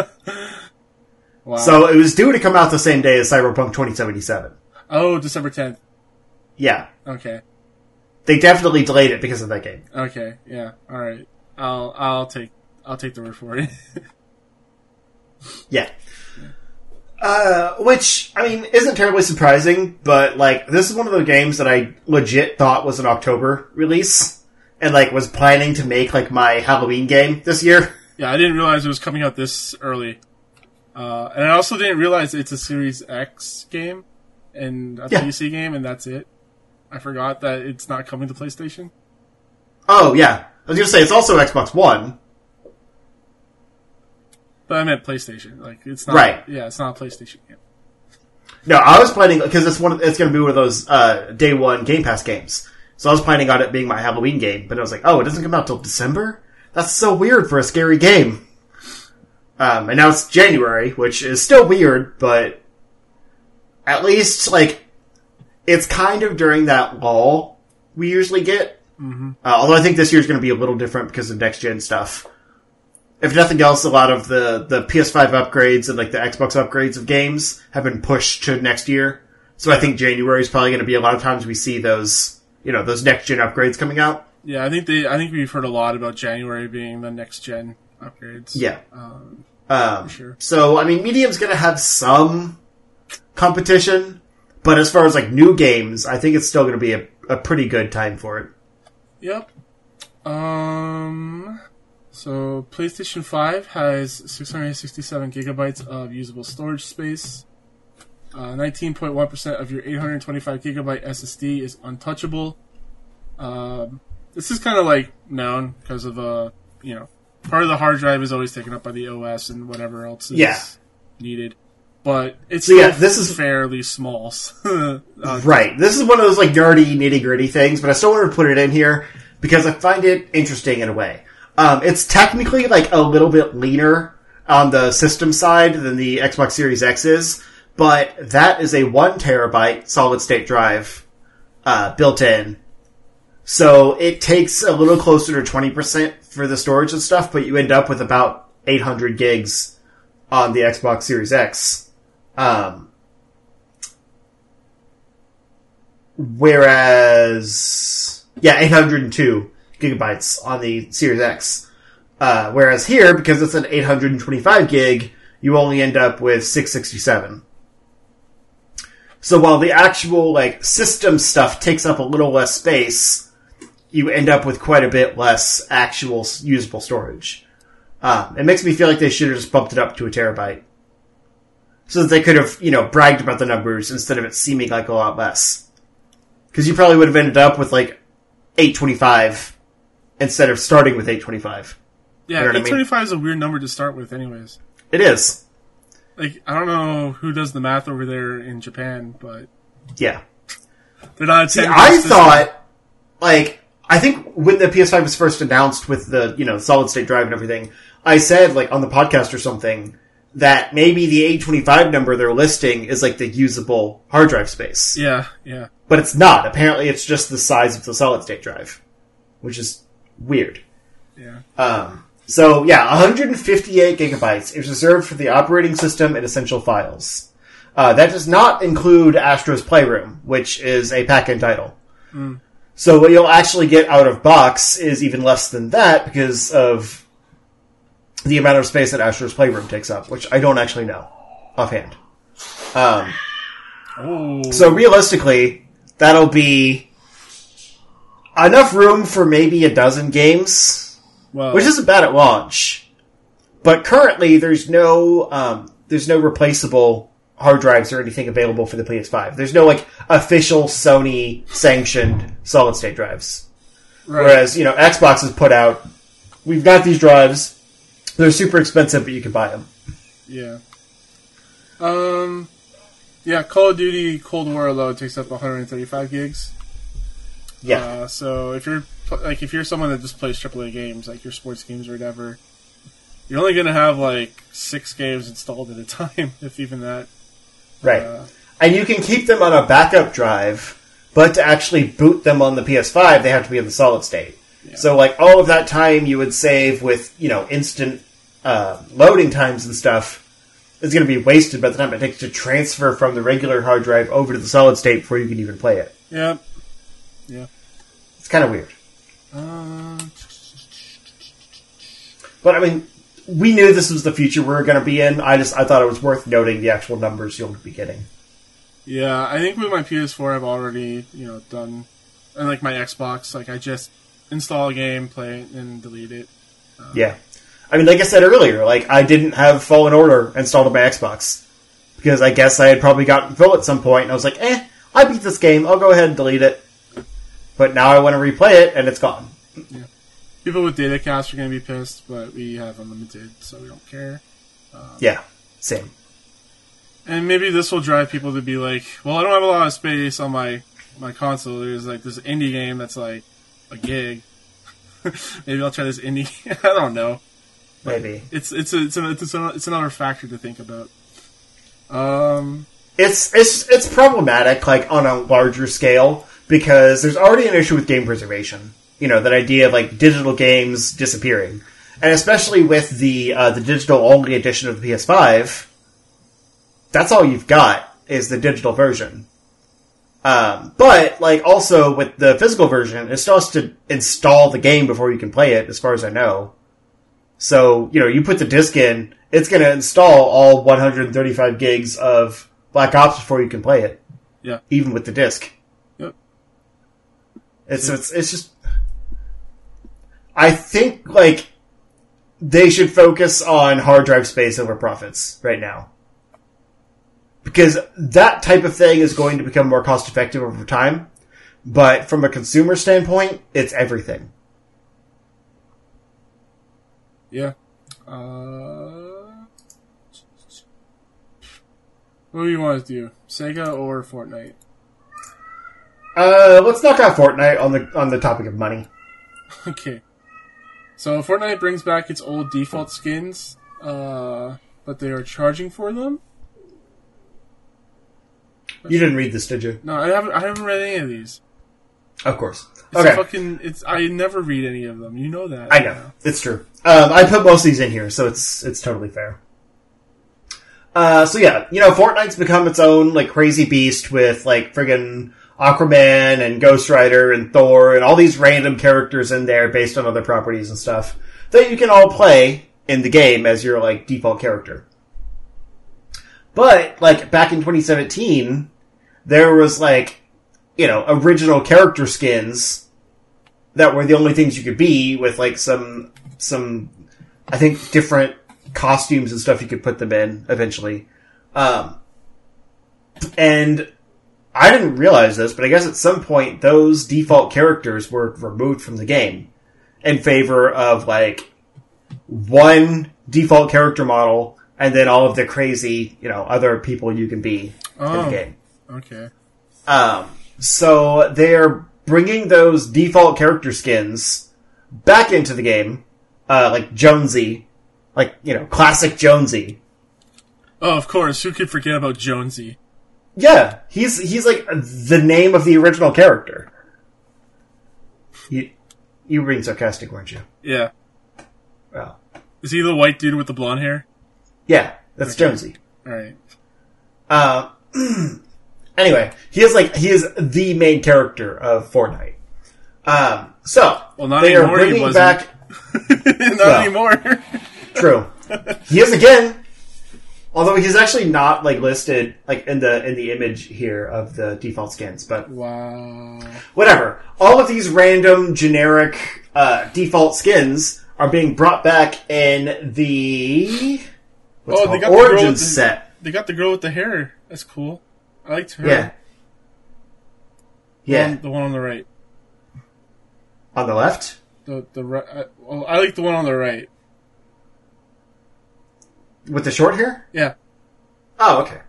Wow. So it was due to come out the same day as Cyberpunk 2077. oh, December 10th. Yeah. Okay. They definitely delayed it because of that game. Okay. Yeah. All right. I'll I'll take I'll take the word for it. Yeah. Uh, which, I mean, isn't terribly surprising, but, like, this is one of the games that I legit thought was an October release, and, like, was planning to make, like, my Halloween game this year. yeah, I didn't realize it was coming out this early. Uh, and I also didn't realize it's a Series X game and a Yeah. PC game, and that's it. I forgot that it's not coming to PlayStation. Oh, yeah. I was gonna say, it's also Xbox One. But I meant PlayStation. Like it's not. Right. Yeah, it's not a PlayStation game. No, I was planning, because it's one, of- it's gonna be one of those, uh, day one Game Pass games. So I was planning on it being my Halloween game, but I was like, oh, it doesn't come out till December? That's so weird for a scary game. Um, and now it's January, which is still weird, but at least, like, it's kind of during that lull we usually get. Mm-hmm. Uh, although I think this year's going to be a little different because of next gen stuff. If nothing else, a lot of the, the PS5 upgrades and like the Xbox upgrades of games have been pushed to next year. So I think January is probably going to be a lot of times we see those, you know, those next gen upgrades coming out. Yeah, I think they. I think we've heard a lot about January being the next gen upgrades. Yeah. Um, Um, Sure. So, I mean, Medium's going to have some competition, but as far as like new games, I think it's still going to be a, a pretty good time for it. Yep. Um. So PlayStation Five has 667 gigabytes of usable storage space. Uh, 19.1% of your 825 gigabyte SSD is untouchable. Um, this is kind of like known because of uh, you know, part of the hard drive is always taken up by the OS and whatever else is Yeah. needed. But it's So, yeah, this is- fairly small. uh, Right. This is one of those like nerdy, nitty gritty things, but I still want to put it in here because I find it interesting in a way. Um, it's technically like a little bit leaner on the system side than the Xbox Series X is, but that is a one terabyte solid state drive uh, built in. So it takes a little closer to 20% for the storage and stuff, but you end up with about 800 gigs on the Xbox Series X. Um, whereas, yeah, 802 gigabytes on the Series X. Uh, whereas here, because it's an 825 gig, you only end up with 667. So while the actual, like, system stuff takes up a little less space, you end up with quite a bit less actual usable storage. Um, it makes me feel like they should have just bumped it up to a terabyte. So that they could have, you know, bragged about the numbers instead of it seeming like a lot less. Because you probably would have ended up with like 825 instead of starting with 825. yeah, You know what I mean? 825 is a weird number to start with, anyways. It is. like I don't know who does the math over there in Japan, but Yeah. they're not. See, I system. thought, like, I think when the PS5 was first announced with the, you know, solid state drive and everything, I said, like, on the podcast or something, that maybe the 825 number they're listing is like the usable hard drive space. Yeah, yeah, But it's not. Apparently it's just the size of the solid state drive. Which is weird. yeah. Um, so yeah, 158 gigabytes is reserved for the operating system and essential files. Uh, that does not include Astro's Playroom, which is a pack-in title. So what you'll actually get out of box is even less than that because of the amount of space that Astro's Playroom takes up, which I don't actually know offhand. Um, so realistically, that'll be enough room for maybe a dozen games well, which isn't bad at launch. But currently, there's no um, there's no replaceable hard drives or anything available for the PS5. There's no like official Sony sanctioned solid state drives. Right. Whereas you know Xbox has put out, we've got these drives. They're super expensive, but you can buy them. Yeah. Um. Yeah, Call of Duty Cold War alone takes up 135 gigs. Yeah, Uh, so if you're like if you're someone that just plays AAA games, like your sports games or whatever, you're only gonna have like six games installed at a time, if even that. right. Uh, and you can keep them on a backup drive, but to actually boot them on the PS5, they have to be in the solid state. So like all of that time you would save with you know instant uh, loading times and stuff is going to be wasted by the time it takes to transfer from the regular hard drive over to the solid state before you can even play it. yeah. It's kind of weird. Uh, But I mean, we knew this was the future we were going to be in. I just I thought it was worth noting the actual numbers you'll be getting. yeah, I think with my PS4, I've already you know done, and like my Xbox, like I just install a game, play it, and delete it. Yeah, I mean, like I said earlier, like I didn't have Fallen Order installed on my Xbox because I guess I had probably gotten full at some point, and I was like, eh, I beat this game. I'll go ahead and delete it. But now I want to replay it, and it's gone. Yeah. People with data caps are gonna be pissed, but we have unlimited, so we don't care. Yeah, same. And maybe this will drive people to be like, well, I don't have a lot of space on my my console. There's like this indie game that's like a gig. maybe I'll try this indie. I don't know. Maybe It's it's a, it's a, it's it's another factor to think about. Um, it's it's it's problematic, like on a larger scale, because there's already an issue with game preservation. You know, that idea of like digital games disappearing, and especially with the uh, the digital only edition of the PS5, that's all you've got is the digital version. Um, but like also with the physical version, it still has to install the game before you can play it, as far as I know. So you know, you put the disc in, it's going to install all 135 gigs of Black Ops before you can play it, yeah, even with the disc. It's it's it's just. I think like they should focus on hard drive space over profits right now. Because that type of thing is going to become more cost effective over time. But from a consumer standpoint, it's everything. yeah. Uh, what do you want to do, Sega or Fortnite? Uh, let's knock out Fortnite on the on the topic of money. Okay. So Fortnite brings back its old default skins, uh, but they are charging for them. You didn't read this, did you? No, I haven't. I haven't read any of these. Of course. It's Okay. fucking. It's. I never read any of them. You know that. I know it's true. Um, I put most of these in here, so it's it's totally fair. Uh, so yeah, you know, Fortnite's become its own like crazy beast with like friggin' Aquaman and Ghost Rider and Thor and all these random characters in there based on other properties and stuff that you can all play in the game as your like default character. But like back in 2017, there was like you know original character skins that were the only things you could be with like some some I think different costumes and stuff you could put them in eventually. Um, and I didn't realize this, but I guess at some point those default characters were removed from the game in favor of like one default character model and then all of the crazy, you know, other people you can be in the Oh. game. Okay. Um, so they're bringing those default character skins back into the game, uh, like Jonesy, like you know, classic Jonesy. Oh, of course. Who could forget about Jonesy? Yeah, he's he's like the name of the original character. You you were being sarcastic, weren't you? Yeah. Well, Is he the white dude with the blonde hair? yeah, that's Jonesy. All right. Uh, anyway, he is like he is the main character of Fortnite. Um, so Well, not they are anymore, he bringing back. Not Well. anymore. True. he is again. Although he's actually not like listed like in the in the image here of the default skins, but wow. whatever. All of these random generic uh, default skins are being brought back in the what's Oh, it they called? got the Origins with the- set. They got the girl with the hair. That's cool. I liked her. Yeah. The Yeah. one- the one on the right. On the left? The the ri- I, well, I like the one on the right. With the short hair? Yeah, Oh, okay.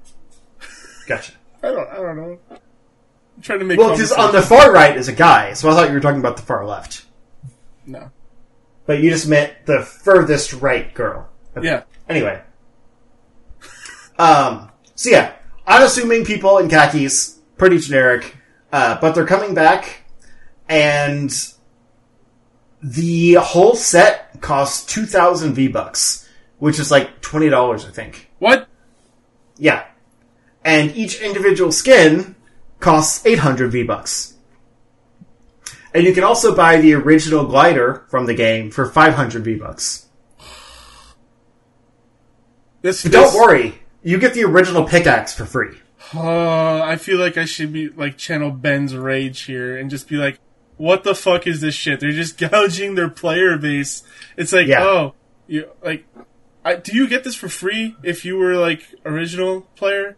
Gotcha. I don't I don't know. I'm trying to make Well, because on the far right is a guy, so I thought you were talking about the far left. no But you just meant the furthest right girl. yeah Anyway. Um, so yeah, I'm assuming people in khakis, pretty generic, uh, but they're coming back, and the whole set costs 2,000 V-Bucks, which is like $20, I think. what Yeah. And each individual skin costs 800 V-Bucks. And you can also buy the original glider from the game for 500 V-Bucks. this But don't worry, you get the original pickaxe for free. Uh, I feel like I should be like channel Ben's rage here and just be like, "What the fuck is this shit? They're just gouging their player base." It's like, Yeah. oh, you like, I, do you get this for free if you were like original player?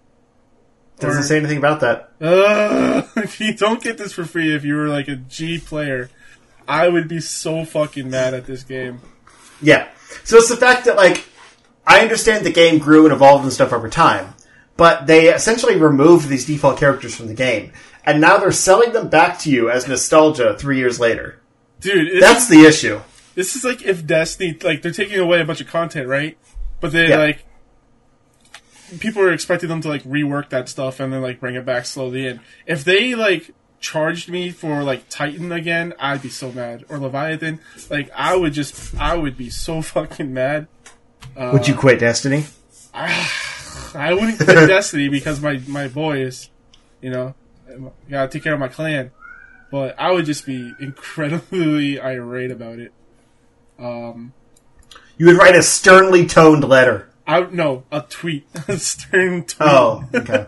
Doesn't Or- say anything about that. Uh, if you don't get this for free if you were like a G player, I would be so fucking mad at this game. Yeah. So it's the fact that, like, I understand the game grew and evolved and stuff over time, but they essentially removed these default characters from the game, and now they're selling them back to you as nostalgia three years later. Dude, That's the issue. This is like if Destiny, like they're taking away a bunch of content, right? But they Yeah. like people are expecting them to like rework that stuff and then like bring it back slowly. And if they like charged me for like Titan again, I'd be so mad. Or Leviathan, like I would just, I would be so fucking mad. Would you uh, quit Destiny? I wouldn't quit Destiny because my my boys, you know, gotta take care of my clan. But I would just be incredibly irate about it. Um, You would write a sternly toned letter. I no a tweet, a stern tweet. Oh, okay.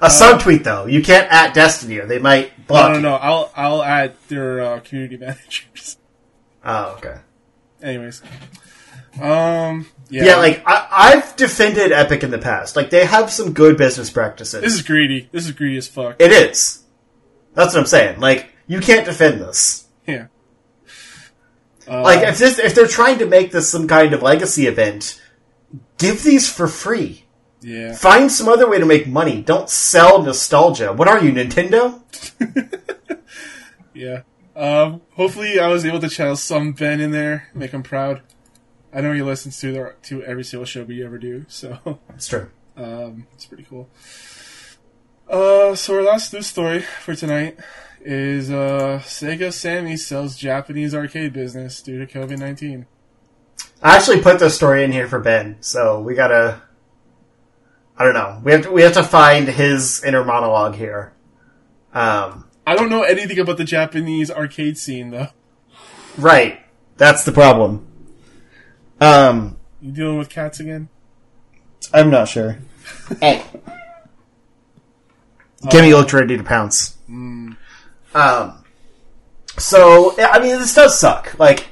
a subtweet though. You can't at Destiny or they might no, block. no, you. no. I'll I'll add their uh, community managers. Oh, okay. Anyways, um, yeah, Yeah, like I, I've defended Epic in the past. Like they have some good business practices. this is greedy. This is greedy as fuck. It is. That's what I'm saying. Like you can't defend this. yeah. Uh, Like if this, if they're trying to make this some kind of legacy event, give these for free. yeah. Find some other way to make money. Don't sell nostalgia. What are you, Nintendo? Yeah. Um, hopefully, I was able to channel some Ben in there, make him proud. I know he listens to the, to every single show we ever do, so It's true. um, it's pretty cool. Uh, so our last news story for tonight is uh, Sega Sammy sells Japanese arcade business due to COVID nineteen. I actually put this story in here for Ben, so we gotta. I don't know. We have to, we have to find his inner monologue here. Um, I don't know anything about the Japanese arcade scene though. right. That's the problem. Um, You dealing with cats again? I'm not sure. Hey. Kimmy looked ready to pounce. Um, so, I mean, this does suck. Like,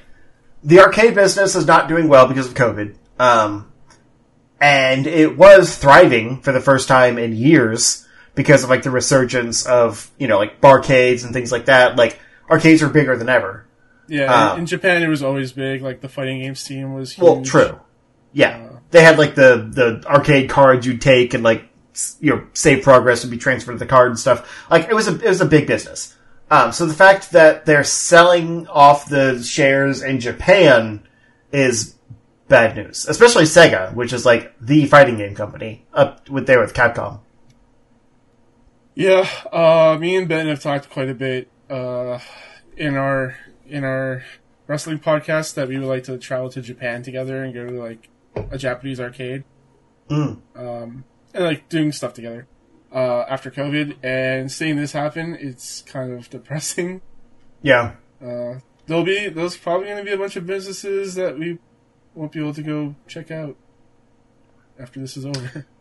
the arcade business is not doing well because of COVID. Um, and it was thriving for the first time in years because of, like, the resurgence of, you know, like, barcades and things like that. Like, arcades are bigger than ever. Yeah, Um, in, Japan it was always big. Like the fighting games team was huge. Well, true. Yeah, Uh, they had like the the arcade cards you'd take and like you know save progress would be transferred to the card and stuff. Like it was a it was a big business. Um, so the fact that they're selling off the shares in Japan is bad news, especially Sega, which is like the fighting game company up with there with Capcom. Yeah, uh, me and Ben have talked quite a bit uh, in our in our wrestling podcast that we would like to travel to Japan together and go to like a Japanese arcade, Mm. um, and like doing stuff together uh, after COVID. And seeing this happen, it's kind of depressing. Yeah, Uh, there'll be there's probably going to be a bunch of businesses that we won't be able to go check out after this is over.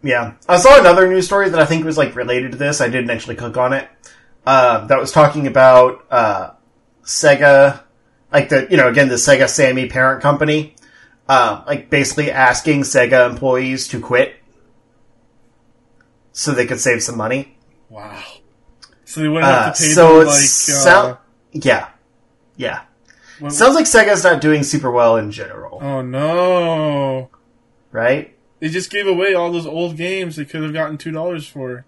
Yeah. I saw another news story that I think was like related to this. I didn't actually click on it. Uh, that was talking about uh, Sega, like the you know again the Sega Sammy parent company, uh, like basically asking Sega employees to quit so they could save some money. wow. So they wouldn't have to pay so them it's like uh, yeah, yeah. what- Sounds like Sega's not doing super well in general, Oh no! right? They just gave away all those old games they could have gotten two dollars for.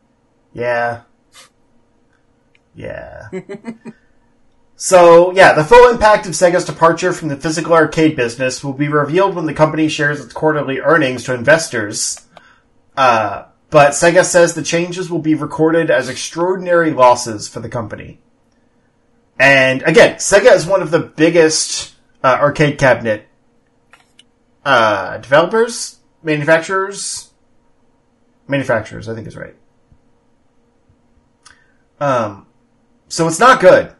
Yeah. Yeah. so, yeah, the full impact of Sega's departure from the physical arcade business will be revealed when the company shares its quarterly earnings to investors. Uh, but Sega says the changes will be recorded as extraordinary losses for the company. And again, Sega is one of the biggest uh, arcade cabinet uh, developers, manufacturers, manufacturers. I think is right. Um, so it's not good.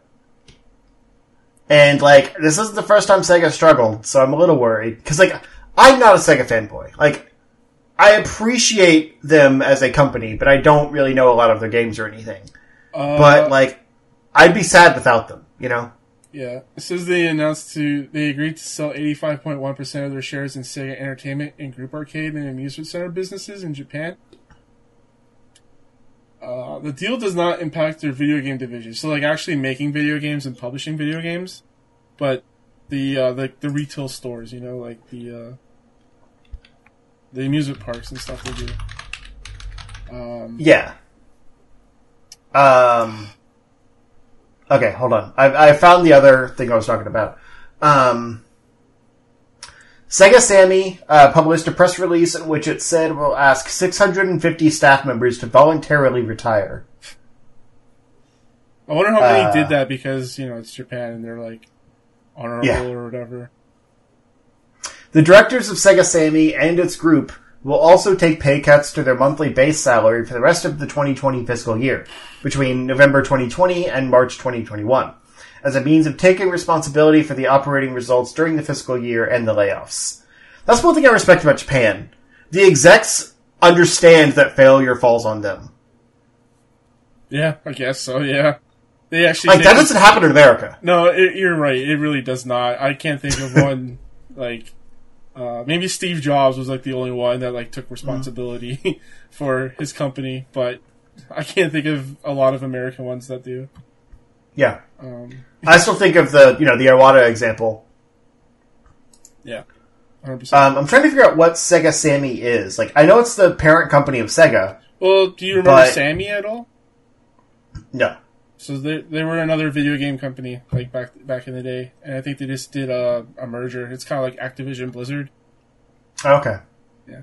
And like, this isn't the first time Sega struggled, so I'm a little worried. Cause like, I'm not a Sega fanboy. Like, I appreciate them as a company, but I don't really know a lot of their games or anything. Uh, But like, I'd be sad without them, you know? yeah, it says they announced to they agreed to sell eighty five point one percent of their shares in Sega Entertainment and Group Arcade and Amusement Center businesses in Japan. Uh, the deal does not impact their video game division, so like actually making video games and publishing video games, but the uh, the the retail stores, you know, like the uh, the amusement parks and stuff they do. Um, Yeah. Um. Okay, hold on. I I found the other thing I was talking about. Um. Sega Sammy uh, published a press release in which it said will ask 650 staff members to voluntarily retire. I wonder how many Uh, did that because you know it's Japan and they're like honorable Yeah. or whatever. The directors of Sega Sammy and its group will also take pay cuts to their monthly base salary for the rest of the 2020 fiscal year, between November 2020 and March 2021, as a means of taking responsibility for the operating results during the fiscal year and the layoffs. That's one thing I respect about Japan. The execs understand that failure falls on them. Yeah, I guess so. Yeah, they actually Like, that doesn't happen in America. No, it, you're right. It really does not. I can't think of one like uh, maybe Steve Jobs was like the only one that like took responsibility for his company, but I can't think of a lot of American ones that do. Yeah. Um, I still think of the, you know, the Iwata example. yeah, 100%. Um, I'm trying to figure out what Sega Sammy is. Like, I know it's the parent company of Sega. well, do you remember but- Sammy at all? No. So they they were another video game company like back back in the day, and I think they just did a, a merger. It's kind of like Activision Blizzard. Okay. Yeah.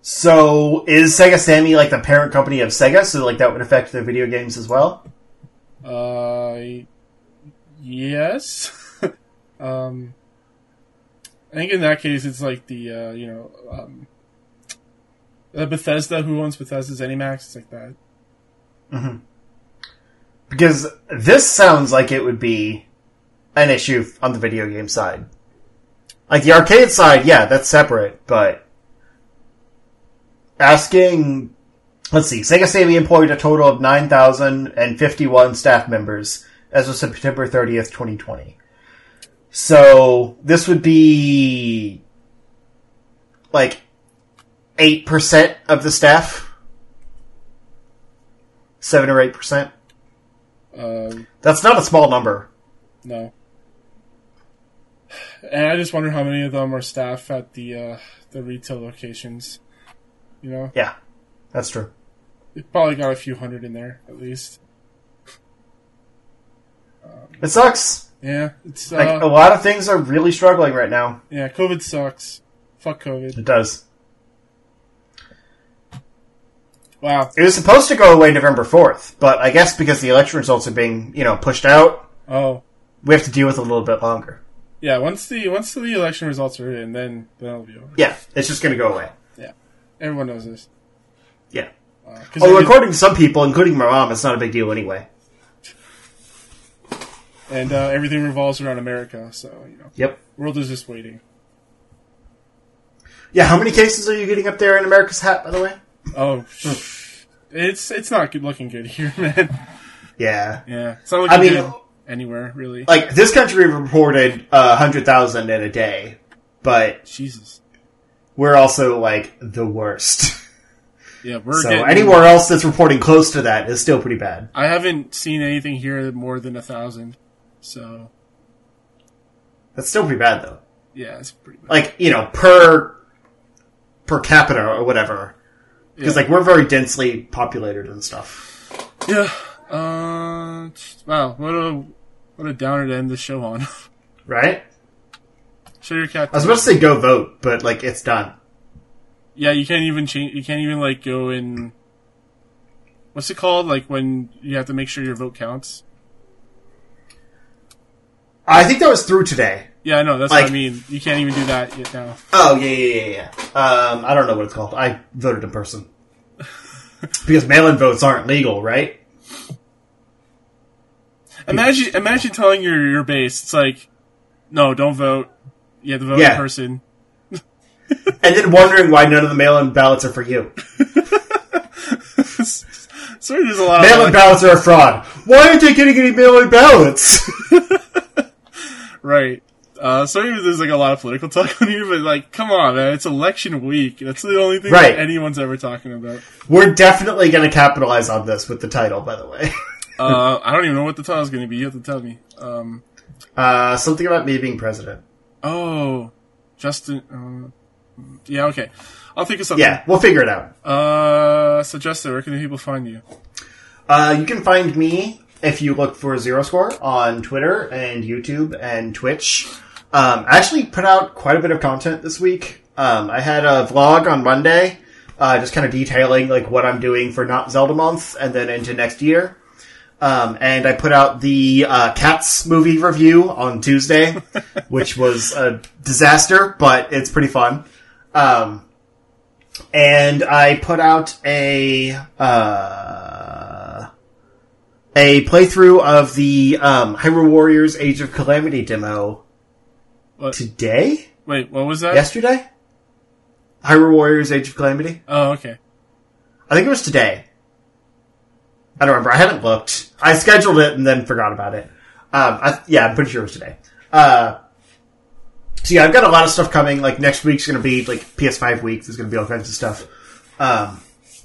So is Sega Sammy like the parent company of Sega? So like that would affect their video games as well? Uh, yes. um, I think in that case it's like the uh, you know um, uh, Bethesda who owns Bethesda's ZeniMax. It's like that. Because this sounds like it would be an issue on the video game side. Like the arcade side, yeah, that's separate, but asking let's see, Sega Sammy employed a total of nine thousand and fifty one staff members as of September thirtieth, twenty twenty. So this would be like eight percent of the staff. Seven or eight percent. Um, That's not a small number. no. And I just wonder how many of them are staff at the uh, the retail locations. You know, Yeah, that's true. they probably got a few hundred in there at least. It sucks. Yeah, it's uh, Like a lot of things are really struggling right now. yeah. COVID sucks. Fuck COVID. It does. Wow. It was supposed to go away November fourth, but I guess because the election results are being, you know, pushed out, Oh, we have to deal with it a little bit longer. yeah. Once the once the election results are in, then then it'll be over. Yeah, it's just going to go away. Yeah. Everyone knows this. Yeah. Uh, Although, it- according to some people, including my mom, it's not a big deal anyway. and uh, everything revolves around America, so you know, Yep. world is just waiting. Yeah. How many cases are you getting up there in America's hat, by the way? Oh, it's it's not good looking good here, man. Yeah. Yeah, it's not looking I mean, good anywhere really. like this country reported a hundred thousand in a day, but Jesus. we're also like the worst. Yeah, we're So getting, anywhere else that's reporting close to that is still pretty bad. I haven't seen anything here more than a thousand. So That's still pretty bad though. yeah, it's pretty bad. Like you know per per capita or whatever. Because Yeah. like we're very densely populated and stuff. Yeah. Uh, wow. What a what a downer to end the show on. Right? Show your cat. I was about to say go vote, but like it's done. Yeah, you can't even change. You can't even like go in. What's it called? Like when you have to make sure your vote counts. I think that was through today. Yeah, I know. That's what I mean. You can't even do that yet now. Oh yeah, yeah, yeah, yeah. Um, I don't know what it's called. I voted in person because mail-in votes aren't legal, right? Imagine, imagine telling your your base, it's like, no, don't vote. You have to vote Yeah. in person. And then wondering why none of the mail-in ballots are for you. Sorry, there's a lot. Of. Mail-in ballots are a fraud. Why aren't they getting any mail-in ballots? right. Uh, sorry, if there's like a lot of political talk on here, but like, come on, man, it's election week. That's the only thing Right. that anyone's ever talking about. We're definitely going to capitalize on this with the title, by the way. Uh, I don't even know what the title is going to be. You have to tell me. Um, Uh, something about me being president. oh, Justin. Uh, yeah, okay. I'll think of something. Yeah, we'll figure it out. Uh, so Justin, where can people find you? Uh, you can find me if you look for Zero Score on Twitter and YouTube and Twitch. Um, I actually put out quite a bit of content this week. Um, I had a vlog on Monday, uh, just kind of detailing like what I'm doing for Not Zelda Month and then into next year. Um, and I put out the uh, Cats movie review on Tuesday, which was a disaster, but it's pretty fun. Um, and I put out a uh, a playthrough of the um, Hyrule Warriors Age of Calamity demo What? today, Wait, what was that? yesterday. Hyrule Warriors Age of Calamity. Oh, okay. I think it was today. I don't remember. I haven't looked. I scheduled it and then forgot about it. Um, I, yeah, I'm pretty sure it was today. Uh, so yeah, I've got a lot of stuff coming. Like next week's going to be like PS5 week. There's going to be all kinds of stuff. Um,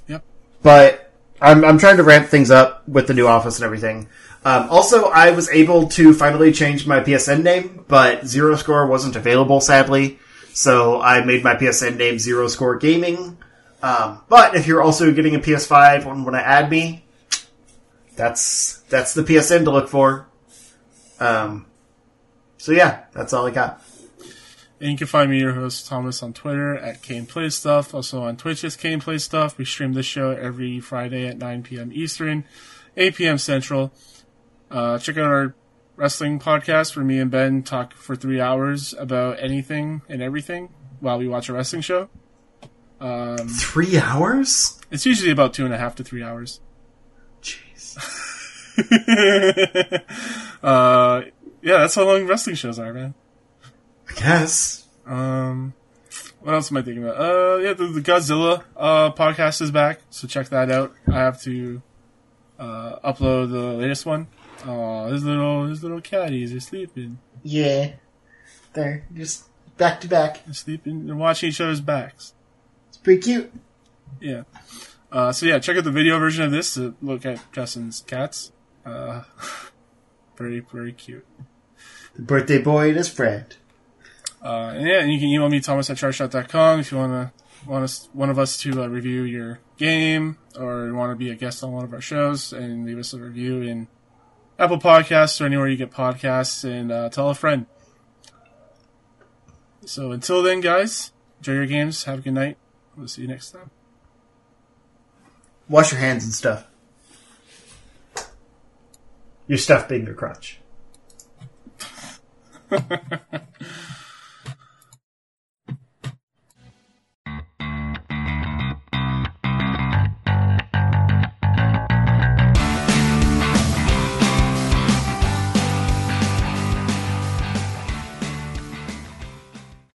Yep. but I'm, I'm trying to ramp things up with the new office and everything. Um, also, I was able to finally change my PSN name, but Zero Score wasn't available, sadly. So I made my PSN name Zero Score Gaming. Um, but if you're also getting a PS5 and want to add me, that's that's the PSN to look for. Um, so yeah, that's all I got. And you can find me, your host Thomas, on Twitter at Kane Plays Stuff. Also on Twitch as Kane Plays Stuff. We stream this show every Friday at 9 p.m. Eastern, 8 p.m. Central. Uh, check out our wrestling podcast where me and Ben talk for three hours about anything and everything while we watch a wrestling show. Um, Three hours? it's usually about two and a half to three hours. Jeez. uh, yeah, that's how long wrestling shows are, man. I guess. Um, what else am I thinking about? Uh, yeah, the, the Godzilla uh, podcast is back, so check that out. I have to uh, upload the latest one. Oh, his little his little caddies are sleeping. Yeah. They're just back to back. They're sleeping. They're watching each other's backs. It's pretty cute. Yeah. Uh, so yeah, check out the video version of this to look at Justin's cats. Uh, very very cute. The birthday boy and his friend. Uh, and yeah, and you can email me thomas at charshot.com if you want to want us one of us to uh, review your game or you want to be a guest on one of our shows and leave us a review in Apple Podcasts or anywhere you get podcasts and uh, tell a friend. So until then, guys, enjoy your games. Have a good night. We'll see you next time. Wash your hands and stuff. Your stuff being your crotch.